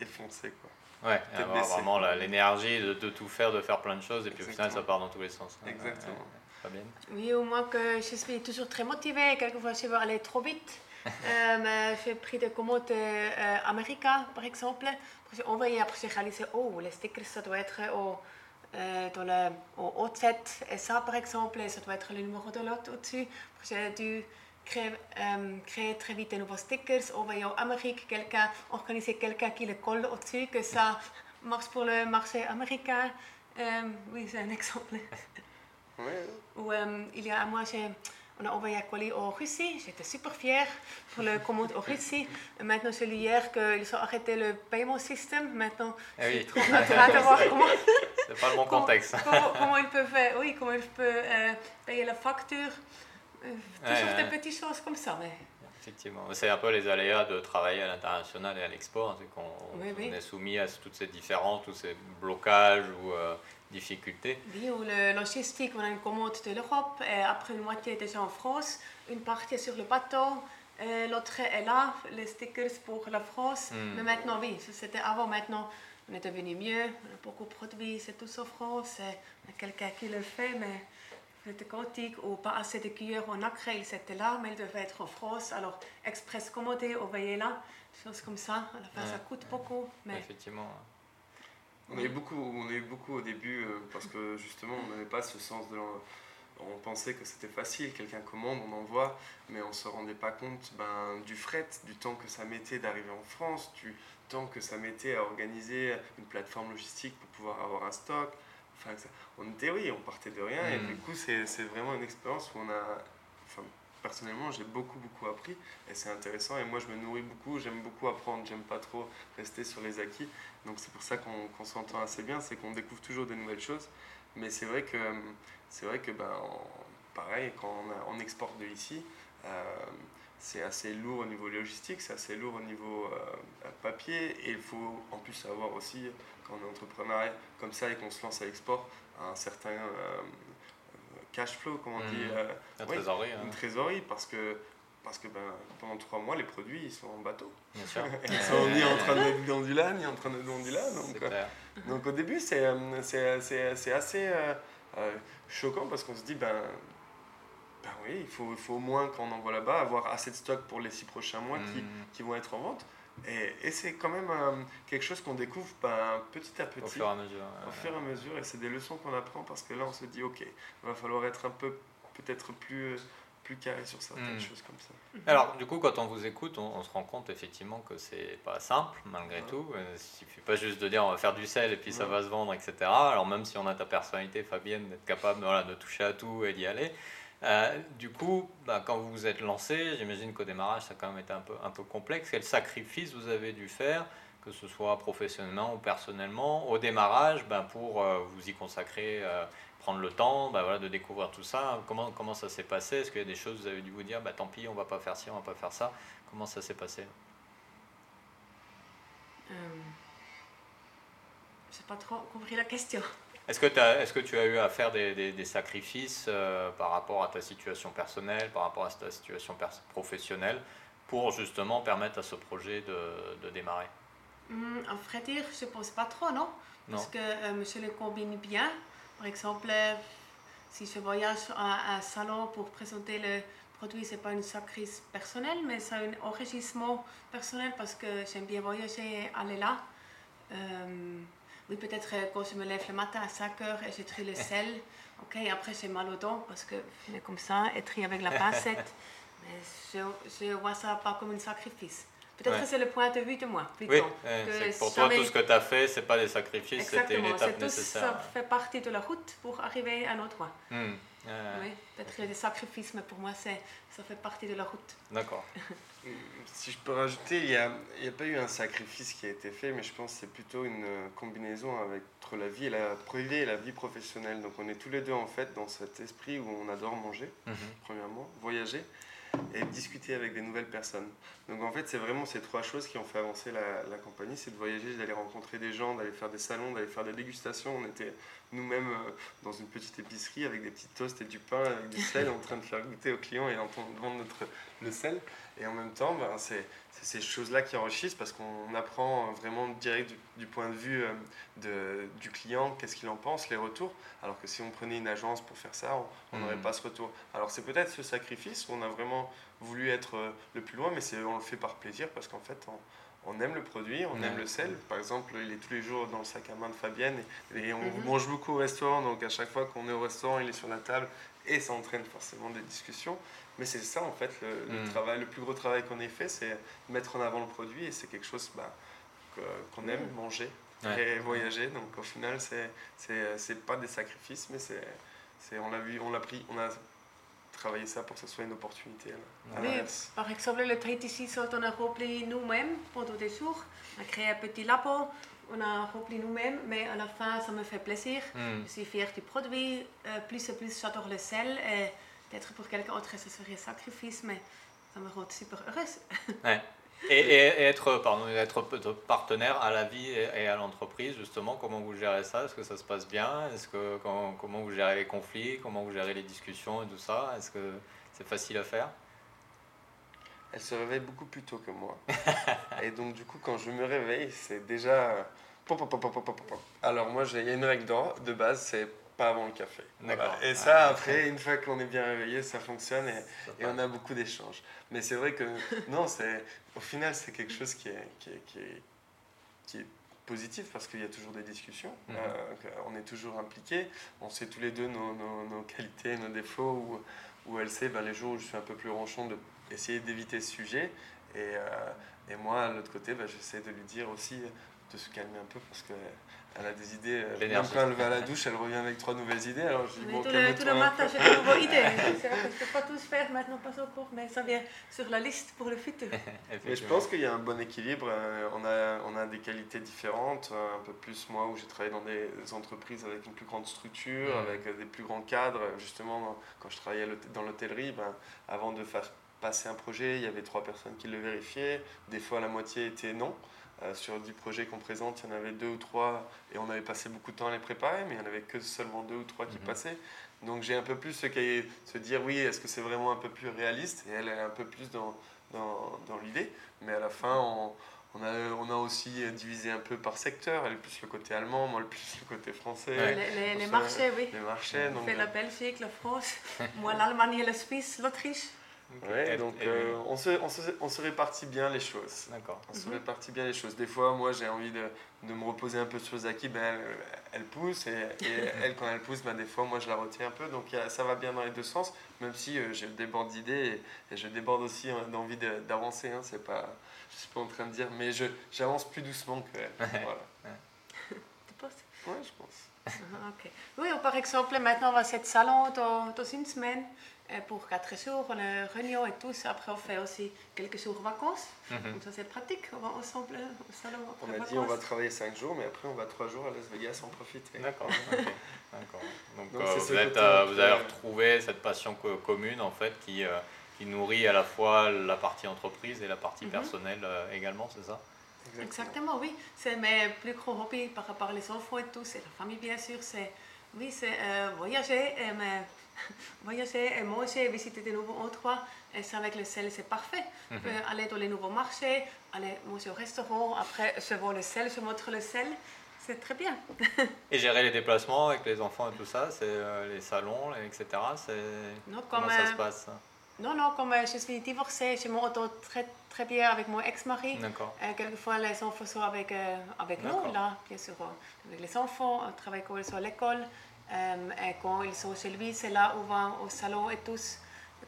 effoncées. Quoi. Ouais, avoir vraiment l'énergie de, de tout faire, de faire plein de choses, et puis au final, ça Exactement. part dans tous les sens. hein. Exactement. Ouais, Fabienne Oui, au moins que je suis toujours très motivée. Quelquefois, je veux aller trop vite. Euh, j'ai pris des commandes euh, américaines, par exemple. J'ai envoyé, après, j'ai réalisé, oh, les stickers, ça doit être au, euh, dans le, au outfit. Et ça, par exemple, et ça doit être le numéro de l'autre au-dessus. J'ai dû créer, euh, créer très vite de nouveaux stickers, envoyer en Amérique, quelqu'un, organiser quelqu'un qui le colle au-dessus, que ça marche pour le marché américain. Euh, oui, c'est un exemple. Euh, il y a un mois, on a envoyé un colis en Russie. J'étais super fière pour le commande en Russie. Maintenant, j'ai lu hier qu'ils ont arrêté le paiement système. Maintenant, Eh oui. je suis trop en train de voir comment, C'est pas le bon comment, contexte. comment, comment ils peuvent, oui, comment ils peuvent euh, payer la facture. Euh, toujours Ouais, des ouais. petites choses comme ça. Mais... Effectivement, c'est un peu les aléas de travailler à l'international et à l'export, hein, c'est qu'on Oui, on oui. est soumis à toutes ces différences, tous ces blocages ou euh, difficultés. Oui, ou le logistique, on a une commande de l'Europe, et après une moitié est déjà en France, une partie est sur le bateau, l'autre est là, les stickers pour la France. Mm. Mais maintenant, oui, c'était avant, maintenant, on est devenu mieux, on a beaucoup produit, c'est tout en France, on a quelqu'un qui le fait, mais c'était chaotique, ou pas assez de cuillères en nacre, ils étaient là, mais ils devaient être en France, alors express commandé, envoyé là, choses comme ça, à la fin Ouais, ça coûte beaucoup, mais Effectivement. On a eu beaucoup, on a eu beaucoup au début euh, parce que justement on n'avait pas ce sens de on pensait que c'était facile, quelqu'un commande, on envoie, mais on se rendait pas compte ben, du fret, du temps que ça mettait d'arriver en France, du temps que ça mettait à organiser une plateforme logistique pour pouvoir avoir un stock. Enfin, on était oui, on partait de rien et Mm. du coup c'est vraiment une expérience où on a, enfin, personnellement j'ai beaucoup beaucoup appris et c'est intéressant et moi je me nourris beaucoup, j'aime beaucoup apprendre, j'aime pas trop rester sur les acquis. Donc c'est pour ça qu'on qu'on s'entend assez bien, c'est qu'on découvre toujours de nouvelles choses. Mais c'est vrai que, c'est vrai que ben, en- pareil, quand on, a- on exporte de ici, euh, c'est assez lourd au niveau logistique, c'est assez lourd au niveau euh, papier. Et il faut en plus savoir aussi, quand on est entrepreneur comme ça et qu'on se lance à l'export, un certain euh, cash flow, comme on dit, euh, Oui, trésorerie, hein, une trésorerie, parce que, parce que ben, pendant trois mois, les produits ils sont en bateau. bien sûr. Ils sont ni en train d'être dans du là, ni en train d'être dans du là. Donc, euh, donc au début, c'est euh, assez euh, euh, choquant parce qu'on se dit, ben, ben oui, il faut, il faut au moins quand on envoie là-bas avoir assez de stock pour les six prochains mois qui, Mm. qui vont être en vente. Et, et c'est quand même euh, quelque chose qu'on découvre ben, petit à petit, Au fur et à mesure. au fur et à mesure. Et c'est des leçons qu'on apprend parce que là, on se dit, ok, il va falloir être un peu peut-être plus plus carré sur certaines Mm. choses comme ça. Alors, du coup, quand on vous écoute, on, on se rend compte effectivement que c'est pas simple, malgré Ouais. tout. Euh, Il suffit pas juste de dire on va faire du sel et puis ça va se vendre, etc. Alors, même si on a ta personnalité, Fabienne, d'être capable voilà, de toucher à tout et d'y aller. Euh, du coup, bah, quand vous vous êtes lancé, j'imagine qu'au démarrage, ça a quand même été un peu, complexe. Quel sacrifice vous avez dû faire, que ce soit professionnellement ou personnellement, au démarrage, bah, pour euh, vous y consacrer, euh, prendre le temps bah, de découvrir tout ça? Comment, ça s'est passé? Est-ce qu'il y a des choses, vous avez dû vous dire, bah, tant pis, on va pas faire ci, on va pas faire ça? Comment ça s'est passé? Je n'ai pas trop compris la question. Est-ce que, est-ce que tu as eu à faire des, des- des sacrifices euh, par rapport à ta situation personnelle, par rapport à ta situation professionnelle, pour justement permettre à ce projet de, de démarrer? Hum, à vrai dire, je ne pense pas trop, non? Non Parce que euh, je le combine bien. Par exemple, euh, si je voyage à un salon pour présenter le produit, ce n'est pas une sacrifice personnelle, mais c'est un enrichissement personnel parce que j'aime bien voyager et aller là. Euh, oui, peut-être euh, quand je me lève le matin à 5 heures et j'ai trie le sel. Ok, après j'ai mal aux dents parce que je comme ça et trie avec la pincette. mais je ne vois ça pas comme un sacrifice. Peut-être Ouais. que c'est le point de vue de moi, plutôt. Oui, euh, que c'est que pour toi, tout ce que tu as fait, c'est pas des sacrifices, c'était une étape tout, nécessaire. ça fait partie de la route pour arriver à un endroit. Hmm, euh, Oui, peut-être qu'il y a des sacrifices, mais pour moi, c'est, ça fait partie de la route. D'accord. Si je peux rajouter, il n'y a, a pas eu un sacrifice qui a été fait, mais je pense que c'est plutôt une euh, combinaison avec, entre la vie et la privée et la vie professionnelle. Donc on est tous les deux en fait dans cet esprit où on adore manger, Mhm. premièrement, voyager et discuter avec des nouvelles personnes. Donc en fait, c'est vraiment ces trois choses qui ont fait avancer la, la compagnie, c'est de voyager, d'aller rencontrer des gens, d'aller faire des salons, d'aller faire des dégustations. On était nous-mêmes euh, dans une petite épicerie avec des petits toasts et du pain avec du sel en train de faire goûter aux clients et en train de vendre notre, le sel. Et en même temps, ben, c'est c'est ces choses-là qui enrichissent parce qu'on apprend vraiment direct du, du point de vue euh, de, du client, qu'est-ce qu'il en pense, les retours. Alors que si on prenait une agence pour faire ça, on- n'aurait Mhm. pas ce retour. Alors c'est peut-être ce sacrifice où on a vraiment voulu être euh, le plus loin, mais c'est- on le fait par plaisir parce qu'en fait, on, on aime le produit, on aime le sel. Par exemple, il est tous les jours dans le sac à main de Fabienne et, et on Mhm. mange beaucoup au restaurant, donc à chaque fois qu'on est au restaurant, il est sur la table et ça entraîne forcément des discussions. Mais c'est ça en fait le, le Mhm. travail, le plus gros travail qu'on ait fait, c'est mettre en avant le produit et c'est quelque chose bah, qu'on aime manger Ouais. et voyager. Donc au final, c'est c'est c'est pas des sacrifices, mais c'est c'est on l'a vu, on l'a pris, on a travaillé ça pour que ce soit une opportunité. là, Oui, par exemple, le TTC sort on a rempli nous-mêmes pendant des jours. On a créé un petit labo, on a rempli nous-mêmes, mais à la fin, ça me fait plaisir. Hmm. Je suis fière du produit. Euh, plus et plus, j'adore le sel. Et peut-être pour quelqu'un d'autre, ce serait un sacrifice, mais ça me rend super heureuse. Et, et- et être, pardon, être partenaire à la vie et, et à l'entreprise, justement, comment vous gérez ça? Est-ce que ça se passe bien? Est-ce que comment, comment vous gérez les conflits? Comment vous gérez les discussions et tout ça? Est-ce que c'est facile à faire? Elle se réveille beaucoup plus tôt que moi. et donc, du coup, quand je me réveille, c'est déjà. Alors, moi, j'ai- il y a une règle d'or de base c'est pas avant le café. Voilà. D'accord. Et ça, Ah, après, une fois qu'on est bien réveillé, ça fonctionne et, Ça et on a beaucoup d'échanges. Mais c'est vrai que, non, c'est au final, c'est quelque chose qui est, qui est, qui est, qui est positif parce qu'il y a toujours des discussions. Mhm. Euh, on est toujours impliqués. On sait tous les deux nos, nos, nos qualités, nos défauts. Ou, ou elle sait ben, les jours où je suis un peu plus ronchon d'essayer d'éviter ce sujet. Et, euh, et moi, de l'autre côté, ben, j'essaie de lui dire aussi de se calmer un peu parce qu'elle a des idées. Même quand elle va à la douche, elle revient avec trois nouvelles idées. Alors je dis, bon, tout, le, tout le un matin, j'ai de nouvelles idées. C'est vrai que je ne peux pas tous faire maintenant, pas encore, mais ça vient sur la liste pour le futur. Mais je pense qu'il y a un bon équilibre. euh, On a, on a des qualités différentes. euh, Un peu plus moi, où j'ai travaillé dans des entreprises avec une plus grande structure, Mhm. avec euh, des plus grands cadres. Justement, quand je travaillais dans l'hôtellerie, ben, avant de faire passer un projet, il y avait trois personnes qui le vérifiaient. Des fois, la moitié était non. Euh, sur 10 projets qu'on présente, il y en avait deux ou trois, et on avait passé beaucoup de temps à les préparer, mais il n'y en avait que seulement deux ou trois qui Mhm. passaient. Donc j'ai un peu plus ce cahier, se dire oui, est-ce que c'est vraiment un peu plus réaliste? Et elle est un peu plus dans, dans, dans l'idée. Mais à la fin, on, on, a, on a aussi divisé un peu par secteur. Elle est plus le côté allemand, moi le plus le côté français. Ouais. Les, les- les Ça, marchés, oui. Les marchés. On Donc, fait la Belgique, la France, moi l'Allemagne, la Suisse, l'Autriche. Ouais, donc euh, on, se, on, se, on, se, répartit bien les choses. D'accord. On se mhm. répartit bien les choses. Des fois, moi, j'ai envie de, de, me reposer un peu sur Zaki, ben, elle, elle pousse, et, elle, quand elle pousse, ben, des fois, moi, je la retiens un peu. Donc ça va bien dans les deux sens, même si euh, je déborde d'idées et, je déborde aussi hein, d'envie d'avancer. Hein, c'est pas, je suis pas en train de dire, mais j'avance plus doucement qu'elle. voilà. tu penses? Oui, je pense. Ah, ok. Oui, par exemple, maintenant, on va cette salon dans, dans une semaine. Et pour 4 jours, on est réunion et tout. Après, on fait aussi quelques jours de vacances. Mhm. Donc ça, c'est pratique. On va ensemble au salon. On a dit on va travailler 5 jours, mais après, on va 3 jours à Las Vegas en profiter. D'accord. Donc, Donc euh, vous, êtes, euh, vous avez retrouvé cette passion commune, en fait, qui, euh, qui nourrit à la fois la partie entreprise et la partie mhm. personnelle également, c'est ça? Exactement. oui. C'est mes plus gros hobbies par rapport aux enfants et tout. C'est la famille, bien sûr. C'est oui, c'est voyager. Et, mais voyager et manger, visiter de nouveaux endroits. Et ça, avec le sel, c'est parfait. Mhm. aller dans les nouveaux marchés, aller manger au restaurant, après se voir le sel, se montrer le sel. C'est très bien. et gérer les déplacements avec les enfants et tout ça, c'est euh, les salons, etc. Non, Comment ça se passe? Non, non, comme euh, je suis divorcée, je m'entends très, très bien avec mon ex-mari. D'accord. Euh, quelquefois, les enfants sont avec, avec nous, là, bien sûr, avec les enfants, on travaille à l'école. Et quand ils sont chez lui, c'est là où on va au salon et tous.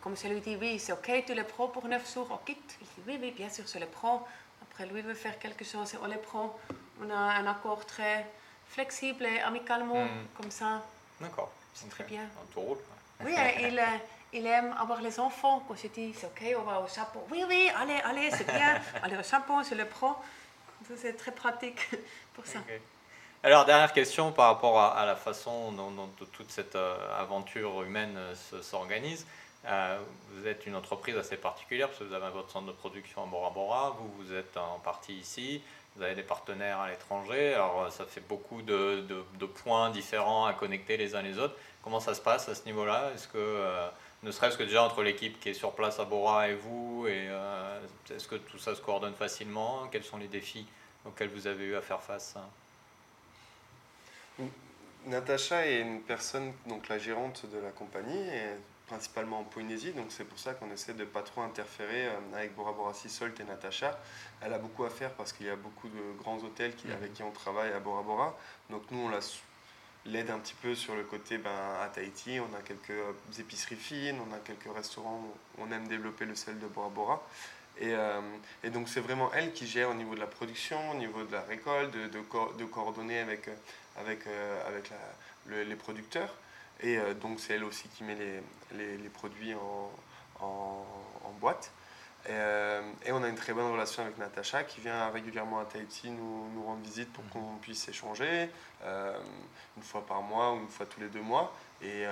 Comme je lui dis, oui, c'est ok, tu les prends pour 9 jours, on quitte. Il dit, oui, oui, bien sûr, je les prends. Après, lui veut faire quelque chose et on les prend. On a un accord très flexible et amicalement, hmm. comme ça. D'accord. C'est très bien. Un tout roule. Oui, il, il aime avoir les enfants. Quand je dis, c'est ok, on va au chapeau. Oui, oui, allez, allez, c'est bien. allez au chapeau, je le prends. C'est très pratique pour ça. Alors, dernière question par rapport à, la façon dont, toute cette euh, aventure humaine euh, s'organise. Euh, vous êtes une entreprise assez particulière parce que vous avez votre centre de production à Bora Bora, vous, vous êtes en partie ici, vous avez des partenaires à l'étranger, alors ça fait beaucoup de, points différents à connecter les uns les autres. Comment ça se passe à ce niveau-là? Est-ce que, ne serait-ce que déjà entre l'équipe qui est sur place à Bora et vous, est-ce que tout ça se coordonne facilement? Quels sont les défis auxquels vous avez eu à faire face Natacha est une personne, donc la gérante de la compagnie, principalement en Polynésie, donc c'est pour ça qu'on essaie de pas trop interférer euh, avec Bora Bora Sea Salt et Natacha. Elle a beaucoup à faire parce qu'il y a beaucoup de grands hôtels qui, avec qui on travaille à Bora Bora. Donc nous, on l'aide un petit peu sur le côté ben, à Tahiti. On a quelques euh, épiceries fines, on a quelques restaurants où on aime développer le sel de Bora Bora. Et, euh, et donc c'est vraiment elle qui gère au niveau de la production, au niveau de la récolte, de, de, de coordonner avec avec, euh, avec la, les producteurs. Et euh, donc c'est elle aussi qui met les, les, les produits en, en, en boîte. Et, euh, et, on a une très bonne relation avec Natacha qui vient régulièrement à Tahiti nous, nous rendre visite pour mhm. qu'on puisse échanger une fois par mois ou une fois tous les deux mois et,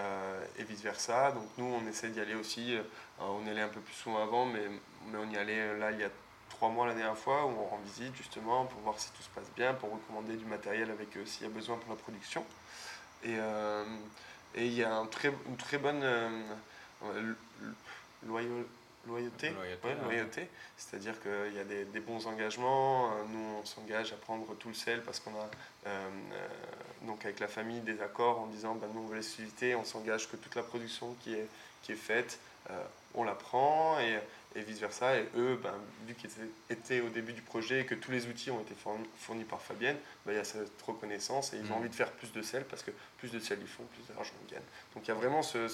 et vice versa. Donc nous on essaie d'y aller aussi. on y allait un peu plus souvent avant, mais, mais on y allait là il y a trois mois la dernière fois où on rend visite justement pour voir si tout se passe bien, pour recommander du matériel avec eux s'il y a besoin pour la production. Et, euh, et il y a un très, une très bonne euh, loyauté, loyauté, c'est-à-dire qu'il y a des, des, bons engagements. Nous, on s'engage à prendre tout le sel parce qu'on a, euh, donc avec la famille, des accords en disant ben, nous, on veut l'exclusivité, on s'engage que toute la production qui est, qui est faite, on la prend et et vice-versa. Et eux, ben, vu qu'ils étaient au début du projet et que tous les outils ont été fournis, par Fabienne, ben, il y a cette reconnaissance et ils ont mm. envie de faire plus de sel parce que plus de sel ils font, plus d'argent ils gagnent. Donc il y a vraiment ce,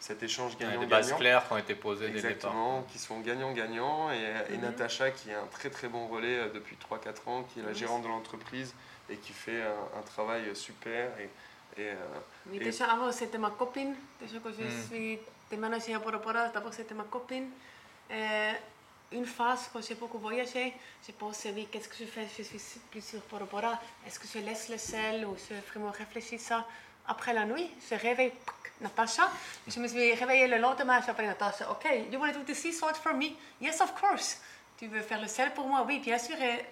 cet échange gagnant-gagnant. des bases claires qui ont été posées dès le départ. qui sont gagnant-gagnant. Et, et, mm-hmm. Natacha, qui est un très très bon relais euh, depuis 3-4 ans, qui est la gérante de l'entreprise et qui fait un, travail super. Et, et, euh, oui, déjà avant c'était ma copine, déjà que je mm. suis manager pour d'abord c'était ma copine. Euh, une phase quand j'ai beaucoup voyagé, j'ai pensé, oui, qu'est-ce que je fais Je suis plus sur Bora Bora. Est-ce que je laisse le sel ou je vraiment réfléchis ça Après la nuit, je réveille Natasha. Je me suis réveillée le lendemain, j'ai appelé Natasha. OK, you want to do the sea salt for me? Yes, of course. Tu veux faire le sel pour moi? Oui, bien sûr. Et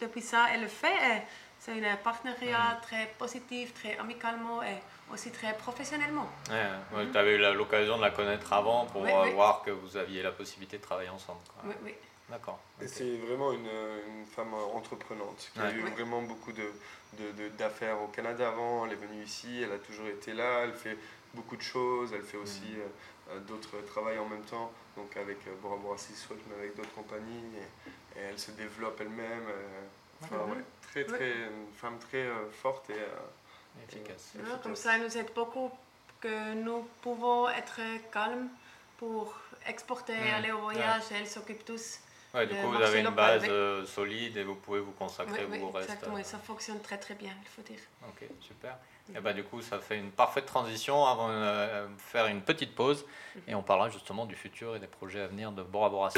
depuis ça, elle le fait. C'est un partenariat très positif, très amicalement. Et aussi très professionnellement. Ouais, Tu avais eu l'occasion de la connaître avant pour euh, voir que vous aviez la possibilité de travailler ensemble. Oui, oui. D'accord. C'est vraiment une, une, femme entreprenante qui a eu vraiment beaucoup d'affaires de, de, au Canada avant. Elle est venue ici, elle a toujours été là, elle fait beaucoup de choses. Elle fait aussi mm. euh, d'autres travaillent en même temps, donc avec Bora Bora Salt, mais avec d'autres compagnies, et, elle se développe elle-même. très, très, une femme très forte et efficace. Comme ça, elle nous aide beaucoup que nous pouvons être calmes pour exporter, hmm. aller au voyage, elle s'occupe tous. Ouais, du coup, vous avez une base euh, solide et vous pouvez vous consacrer au reste. Exactement, et ça fonctionne très très bien, il faut dire. Ok, super. Et bah, du coup, ça fait une parfaite transition avant de euh, faire une petite pause mhm. et on parlera justement du futur et des projets à venir de Bora Bora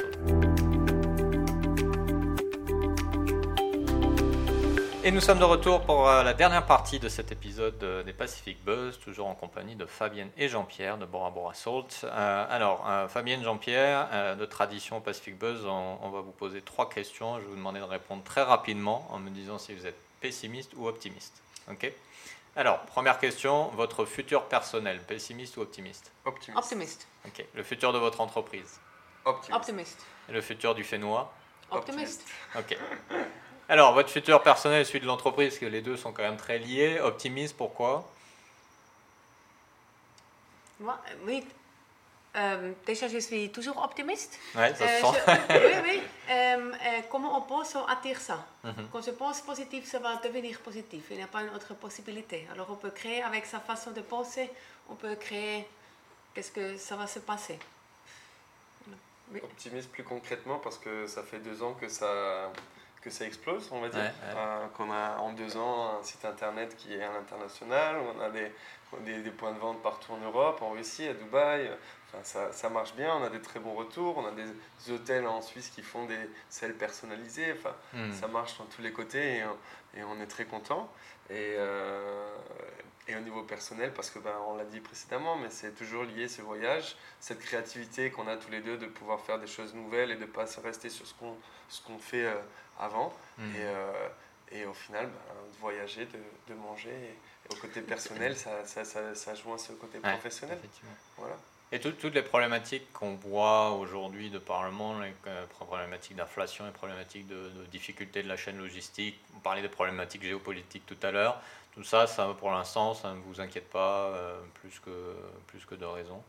Et nous sommes de retour pour euh, la dernière partie de cet épisode des Pacific Buzz, toujours en compagnie de Fabienne et Jean-Pierre de Bora Bora Salt. Euh, alors, euh, Fabienne, Jean-Pierre, de tradition Pacific Buzz, on, va vous poser trois questions. Je vais vous demander de répondre très rapidement en me disant si vous êtes pessimiste ou optimiste. Ok? Alors, première question, votre futur personnel, pessimiste ou optimiste? Optimiste. Optimiste. Ok. Le futur de votre entreprise? Optimiste. Optimiste. Et le futur du Fénois? Optimiste. Ok. Alors, votre futur personnel et celui de l'entreprise, parce que les deux sont quand même très liés. Optimiste, pourquoi? Moi, oui. Euh, déjà, je suis toujours optimiste. Ouais, ça se euh, sent. oui, oui. Euh, comment on pense, on attire ça? Mhm. Quand je pense positif, ça va devenir positif. Il n'y a pas une autre possibilité. Alors, on peut créer avec sa façon de penser, on peut créer qu'est-ce que ça va se passer. Optimiste plus concrètement, parce que ça fait deux ans que ça que ça explose, on va dire. Euh, qu'on a en deux ans un site internet qui est à l'international, on a des, des, des, points de vente partout en Europe, en Russie, à Dubaï. Enfin, ça, ça, marche bien, on a des très bons retours, on a des hôtels en Suisse qui font des selles personnalisées. Enfin, hmm. ça marche dans tous les côtés et, et on est très content. Et, euh, et au niveau personnel, parce que ben, on l'a dit précédemment, mais c'est toujours lié ce voyage, cette créativité qu'on a tous les deux de pouvoir faire des choses nouvelles et de ne pas se rester sur ce qu'on qu'on fait euh, avant. Et, euh, et, au final, ben, de voyager, de, de manger. Et, au côté personnel, ça, ça, ça, ça joue à ce côté professionnel. Voilà. Et toutes les problématiques qu'on voit aujourd'hui de Parlement, les euh, problématiques d'inflation, les problématiques de, de difficulté de la chaîne logistique, on parlait des problématiques géopolitiques tout à l'heure, tout ça, ça pour l'instant, ça ne vous inquiète pas plus, que, plus que de raison?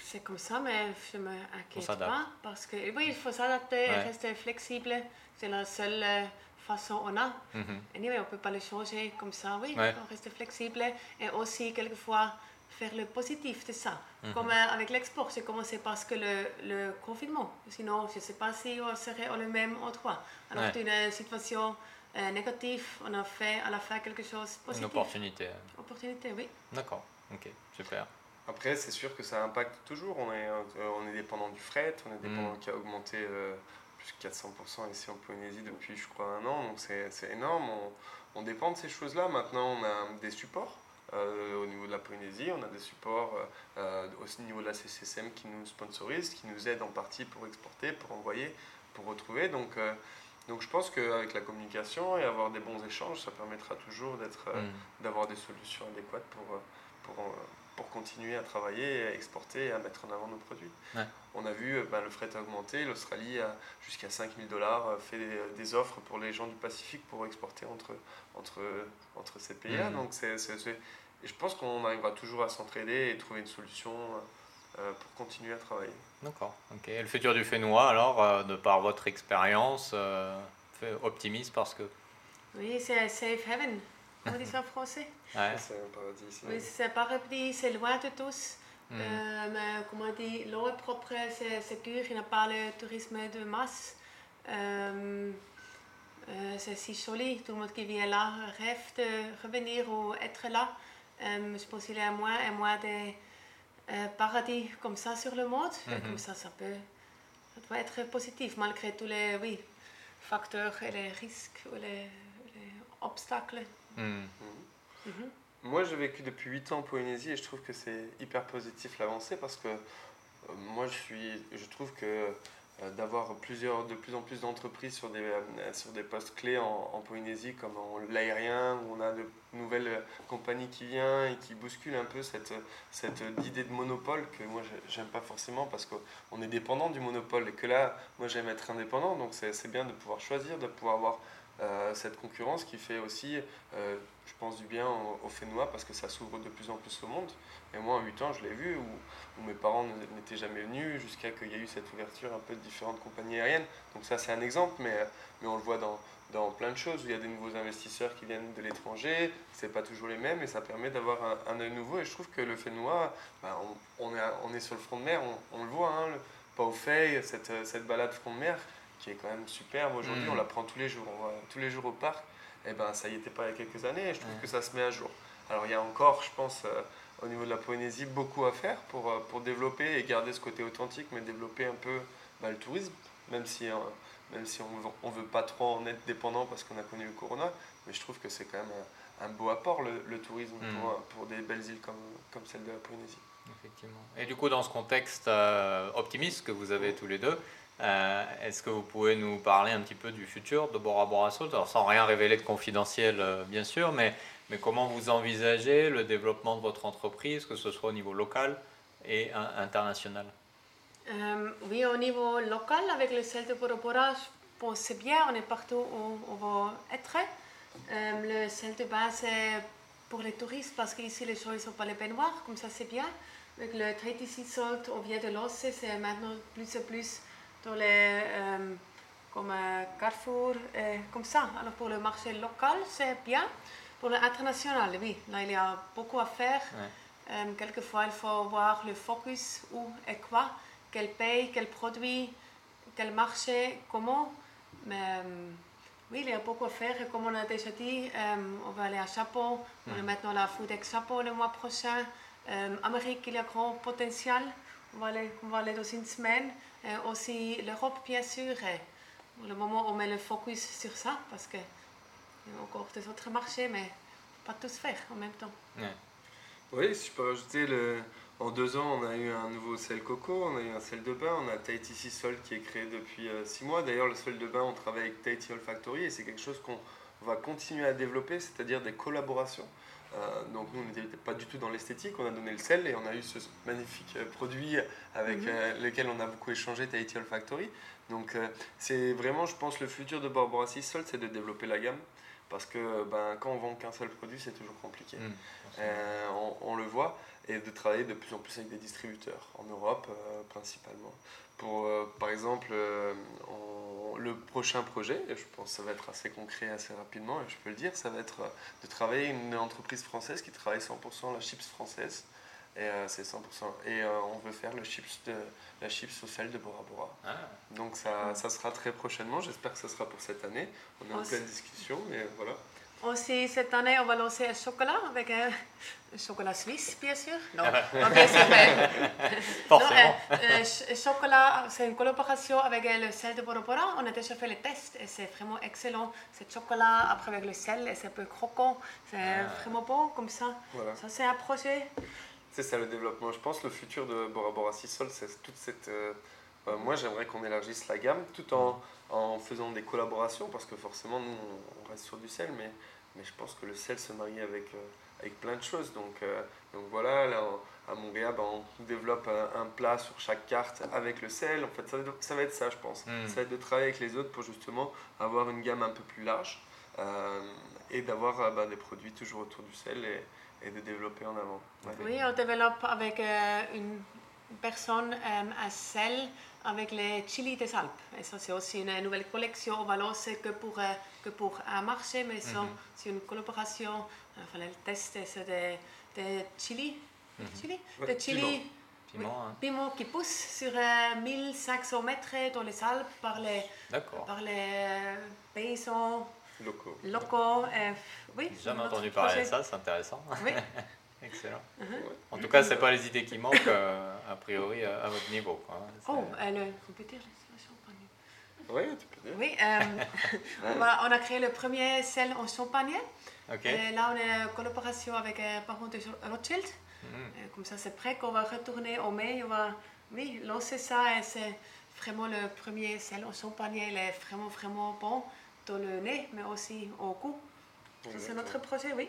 C'est comme ça, mais je ne m'inquiète pas. Parce que oui, il faut s'adapter, rester flexible. C'est la seule euh, façon qu'on a. Mm on ne peut pas le changer comme ça. Oui, faut rester flexible. Et aussi, quelquefois, faire le positif de ça. Mhm. Comme euh, avec l'export, j'ai commencé parce que le, le, confinement. Sinon, je ne sais pas si on serait au même endroit. Alors, ouais. une situation euh, négative, on a fait à la fin quelque chose de positif. Une opportunité. Opportunité, oui. D'accord, ok, super. Après, c'est sûr que ça impacte toujours. On est, euh, on est dépendant du fret, on est dépendant mm. qui a augmenté euh, plus de 400% ici en Polynésie depuis, je crois, un an. Donc c'est énorme. On, on, dépend de ces choses-là. Maintenant, on a des supports. Euh, au niveau de la Polynésie, on a des supports au niveau de la CCSM qui nous sponsorise, qui nous aident en partie pour exporter, pour envoyer, pour retrouver. Donc, donc je pense qu'avec la communication et avoir des bons échanges, ça permettra toujours mm. d'avoir des solutions adéquates pour, pour pour continuer à travailler, à exporter et à mettre en avant nos produits. On a vu ben, le fret a augmenté, l'Australie a jusqu'à 5000 dollars euh, fait des, offres pour les gens du Pacifique pour exporter entre, entre, entre ces pays-là. Mmh. Donc c'est, je pense qu'on arrivera toujours à s'entraider et trouver une solution euh, pour continuer à travailler. D'accord. ok. Et le futur du Fénois, alors, de par votre expérience, optimiste parce que... Oui, c'est safe On dit ça en français? Ouais. C'est un paradis. Oui, c'est un paradis, c'est loin de tous. Mm. Euh, mais comme on dit, l'eau est propre, c'est sûr, il n'y a pas le tourisme de masse. Euh, euh, c'est si joli, tout le monde qui vient là rêve de revenir ou être là. je pense qu'il y a moins et moins de paradis comme ça sur le monde. Mm-hmm. Comme ça, ça peut, ça doit être positif malgré tous les oui, facteurs et les risques ou les, les obstacles. Mm. Mhm. Moi, j'ai vécu depuis 8 ans en Polynésie et je trouve que c'est hyper positif l'avancée parce que euh, moi, je, suis, je trouve que euh, d'avoir plusieurs, de plus en plus d'entreprises sur des, euh, sur des postes clés en, en Polynésie, comme l'aérien, où on a de nouvelles compagnies qui viennent et qui bousculent un peu cette, cette idée de monopole que moi, j'aime pas forcément parce qu'on est dépendant du monopole et que là, moi, j'aime être indépendant. Donc, c'est bien de pouvoir choisir, de pouvoir avoir cette concurrence qui fait aussi, euh, je pense, du bien au, Fénois parce que ça s'ouvre de plus en plus au monde. Et moi, en 8 ans, je l'ai vu, où, mes parents n'étaient jamais venus jusqu'à qu'il y ait eu cette ouverture un peu de différentes compagnies aériennes. Donc ça, c'est un exemple, mais, mais on le voit dans, dans plein de choses où il y a des nouveaux investisseurs qui viennent de l'étranger, c'est pas toujours les mêmes et ça permet d'avoir un, œil nouveau. Et je trouve que le Fénois, ben, on, est, on est sur le front de mer, on, le voit, hein, pas au fait, cette, cette balade front de mer qui est quand même superbe aujourd'hui, mm. on la prend tous les jours, on va tous les jours au parc. Et eh ben ça y était pas il y a quelques années et je trouve que ça se met à jour. Alors il y a encore, je pense, euh, au niveau de la Polynésie, beaucoup à faire pour, euh, pour développer et garder ce côté authentique, mais développer un peu bah, le tourisme, même si euh, même si on ne veut pas trop en être dépendant parce qu'on a connu le corona, mais je trouve que c'est quand même un, beau apport le, tourisme mm. pour, pour, des belles îles comme, comme celle de la Polynésie. Effectivement. Et du coup, dans ce contexte euh, optimiste que vous avez tous les deux, euh, est-ce que vous pouvez nous parler un petit peu du futur de Bora Bora Salt Alors, sans rien révéler de confidentiel, euh, bien sûr, mais, mais comment vous envisagez le développement de votre entreprise, que ce soit au niveau local et international? Euh, oui, au niveau local, avec le sel de Bora je pense c'est bien, on est partout où on va être. Le sel de base, c'est pour les touristes, parce qu'ici, les gens ne sont pas les baignoires, comme ça, c'est bien. Avec le Sea Salt, on vient de lancer, c'est maintenant plus et plus dans les. Euh, comme Carrefour, comme ça. Alors pour le marché local, c'est bien. Pour l'international, oui, là il y a beaucoup à faire. quelquefois, il faut voir le focus où et quoi quel pays, quel produit, quel marché, comment. Mais oui, il y a beaucoup à faire. Et comme on a déjà dit, euh, on va aller à Japon. On va maintenant à la Foodex Japon le mois prochain. Euh, Amérique, il y a grand potentiel. On va aller, on va aller dans une semaine. Et aussi l'Europe, bien sûr. Pour le moment, on met le focus sur ça parce qu'il y a encore des autres marchés, mais pas tous faire en même temps. Oui, si je peux rajouter le en deux ans, on a eu un nouveau sel coco, on a eu un sel de bain, on a Tahiti Sea Salt qui est créé depuis euh, six mois. D'ailleurs, le sel de bain, on travaille avec Tahiti Olfactory et c'est quelque chose qu'on va continuer à développer, c'est-à-dire des collaborations. Euh, donc nous, on n'était pas du tout dans l'esthétique, on a donné le sel et on a eu ce magnifique euh, produit avec mhm. lequel on a beaucoup échangé, Tahiti Olfactory. Donc c'est vraiment, je pense, le futur de Barbara Sea Salt, c'est de développer la gamme. Parce que ben, quand on vend qu'un seul produit, c'est toujours compliqué. Mhm. on, le voit et de travailler de plus en plus avec des distributeurs, en Europe euh, principalement. Pour, euh, par exemple, euh, le prochain projet, et je pense que ça va être assez concret assez rapidement, et je peux le dire, ça va être de travailler une entreprise française qui travaille 100% la chips française. Et c'est 100%. Et on veut faire le chips de, la chips au sel de Bora Bora. Ah. Donc ça, ça, sera très prochainement, j'espère que ce sera pour cette année. On est en pleine discussion, mais voilà. Aussi, cette année, on va lancer un chocolat avec un, chocolat suisse, bien sûr. Non, bien sûr, mais. Forcément. Non, euh, chocolat, c'est une collaboration avec le sel de Bora Bora. On a déjà fait les tests et c'est vraiment excellent. C'est chocolat après avec le sel et c'est un peu croquant. C'est ah. vraiment bon comme ça. Ça, c'est un projet. C'est ça le développement. Je pense que le futur de Bora Bora Sisol, c'est toute cette. Euh, euh, moi, j'aimerais qu'on élargisse la gamme tout en, en faisant des collaborations parce que forcément, nous, on reste sur du sel, mais mais je pense que le sel se marie avec, euh, avec plein de choses. Donc, euh, donc voilà, là, à Montréal, ben, on développe un, plat sur chaque carte avec le sel. En fait, ça, ça va être ça, je pense. Hmm. Ça va être de travailler avec les autres pour justement avoir une gamme un peu plus large euh, et d'avoir ben, des produits toujours autour du sel et, et de développer en avant. Oui, on développe avec une personne à sel avec les chili des Alpes. Et ça, c'est aussi une nouvelle collection. On va lancer que pour, euh, que pour un marché, mais mhm. c'est une collaboration. Enfin, le test, c'est des, des chili. Mhm. chili, des chili Piment, hein. piment, qui poussent sur 1500 euh, mètres dans les Alpes par les, par les euh, paysans locaux. locaux. oui, J'ai jamais entendu parler de ça, c'est intéressant. Oui. Excellent. En tout cas, ce pas les idées qui manquent, euh, a priori, à, votre niveau. Quoi. Oh, le computer, champagne. Oui, tu peux dire. Oui, euh, on, a créé le premier sel en champagne. Et là, on est en collaboration avec un parent de Rothschild. Mm. Comme ça, c'est prêt qu'on va retourner au mai. On va oui, lancer ça et c'est vraiment le premier sel en champagne. Il est vraiment, vraiment bon dans le nez, mais aussi au goût. C'est notre projet, oui.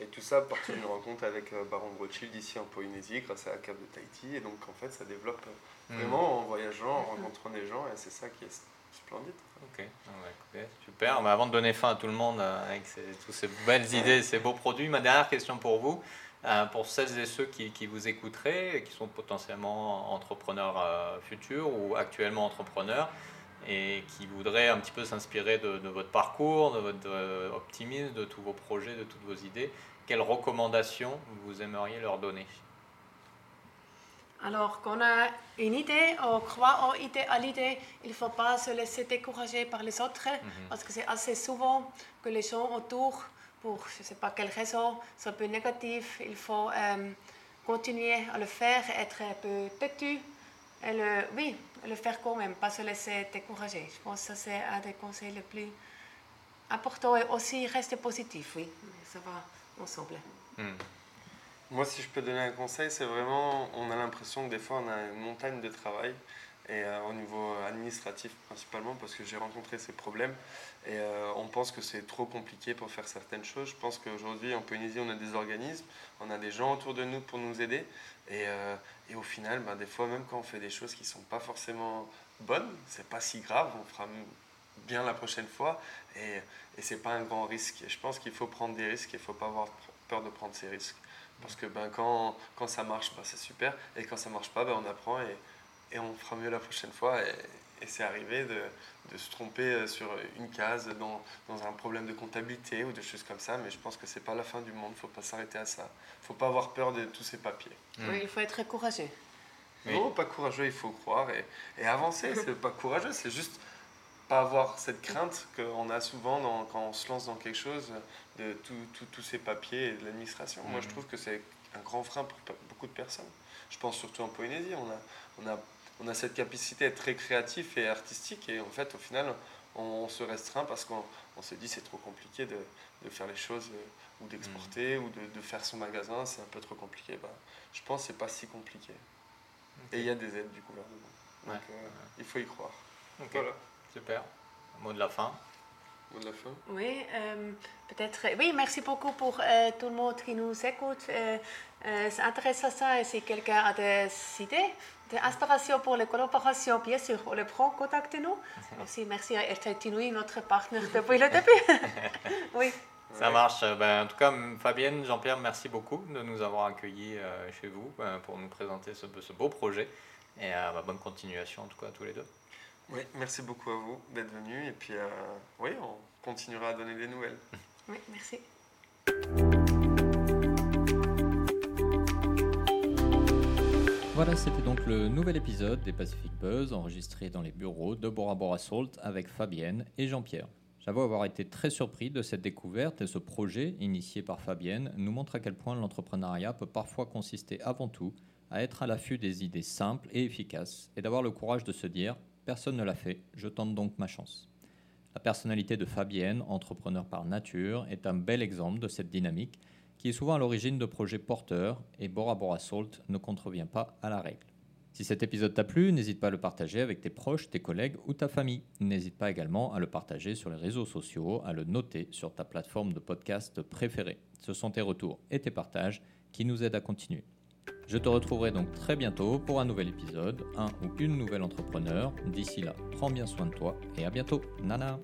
Et tout ça partir d'une rencontre avec euh, Baron Rothschild ici en Polynésie grâce à la cave de Tahiti. Et donc en fait ça développe euh, mm. vraiment en voyageant, en rencontrant des gens et c'est ça qui est Splendide. Ok, super. Mais avant de donner fin à tout le monde euh, avec toutes ces belles idées, ces beaux produits, ma dernière question pour vous, euh, pour celles et ceux qui, qui vous écouteraient, et qui sont potentiellement entrepreneurs euh, futurs ou actuellement entrepreneurs, et qui voudraient un petit peu s'inspirer de, votre parcours, de votre optimisme, de tous vos projets, de toutes vos idées, quelles recommandations vous aimeriez leur donner? Alors, quand on a une idée, on croit à l'idée, il ne faut pas se laisser décourager par les autres, mhm. parce que c'est assez souvent que les gens autour, pour je ne sais pas quelle raison, sont un peu négatifs. Il faut euh, continuer à le faire, être un peu têtu, et le, oui, le faire quand même, pas se laisser décourager. Je pense que c'est un des conseils les plus importants, et aussi rester positif, oui, ça va ensemble. Hmm. Moi, si je peux donner un conseil, c'est vraiment, on a l'impression que des fois, on a une montagne de travail, et euh, au niveau administratif principalement, parce que j'ai rencontré ces problèmes, et euh, on pense que c'est trop compliqué pour faire certaines choses. Je pense qu'aujourd'hui, en Polynésie, on a des organismes, on a des gens autour de nous pour nous aider, et, euh, et au final, ben, des fois, même quand on fait des choses qui ne sont pas forcément bonnes, c'est pas si grave, on fera bien la prochaine fois, et, et c'est pas un grand risque. Et je pense qu'il faut prendre des risques, il ne faut pas avoir peur de prendre ces risques. Parce que ben, quand, quand ça marche, ben, c'est super. Et quand ça marche pas, ben, on apprend et, et on fera mieux la prochaine fois. Et, et c'est arrivé de, de, se tromper sur une case dans, dans, un problème de comptabilité ou de choses comme ça. Mais je pense que c'est pas la fin du monde. Il faut pas s'arrêter à ça. Il faut pas avoir peur de tous ces papiers. Oui, il faut être courageux. Non, pas courageux, il faut croire et, et avancer. c'est pas courageux, c'est juste pas avoir cette crainte qu'on a souvent dans, quand on se lance dans quelque chose de tous ces papiers et de l'administration. Moi, je mhm. trouve que c'est un grand frein pour beaucoup de personnes. Je pense surtout en Polynésie. On a, on a, on a cette capacité à être très créatif et artistique et en fait, au final, on, se restreint parce qu'on on se dit c'est trop compliqué de, de, faire les choses euh, ou d'exporter mhm. ou de, de, faire son magasin, c'est un peu trop compliqué. Bah, je pense que c'est pas si compliqué. Et il y a des aides du gouvernement. Donc euh, il faut y croire. Voilà. Super. Mot de la fin. Oui, euh, peut-être. Oui, merci beaucoup pour euh, tout le monde qui nous écoute. Euh, c'est intéressant ça. Et si quelqu'un a des idées, des inspirations pour les collaborations, bien sûr, on les prend, contactez-nous. Aussi, merci à RTT notre partenaire depuis le début. oui. Ça marche. Ben, en tout cas, Fabienne, Jean-Pierre, merci beaucoup de nous avoir accueillis chez vous pour nous présenter ce, ce beau projet. Et bah, bonne continuation, en tout cas, à tous les deux. Oui, merci beaucoup à vous d'être venu. Et puis, euh, oui, on continuera à donner des nouvelles. Oui, merci. Voilà, c'était donc le nouvel épisode des Pacific Buzz enregistré dans les bureaux de Bora Bora Salt avec Fabienne et Jean-Pierre. J'avoue avoir été très surpris de cette découverte et ce projet initié par Fabienne nous montre à quel point l'entrepreneuriat peut parfois consister avant tout à être à l'affût des idées simples et efficaces et d'avoir le courage de se dire Personne ne l'a fait, je tente donc ma chance. La personnalité de Fabienne, entrepreneur par nature, est un bel exemple de cette dynamique qui est souvent à l'origine de projets porteurs et Bora Bora Salt ne contrevient pas à la règle. Si cet épisode t'a plu, n'hésite pas à le partager avec tes proches, tes collègues ou ta famille. N'hésite pas également à le partager sur les réseaux sociaux, à le noter sur ta plateforme de podcast préférée. Ce sont tes retours et tes partages qui nous aident à continuer. Je te retrouverai donc très bientôt pour un nouvel épisode, un ou une nouvelle entrepreneur. D'ici là, prends bien soin de toi et à bientôt. Nana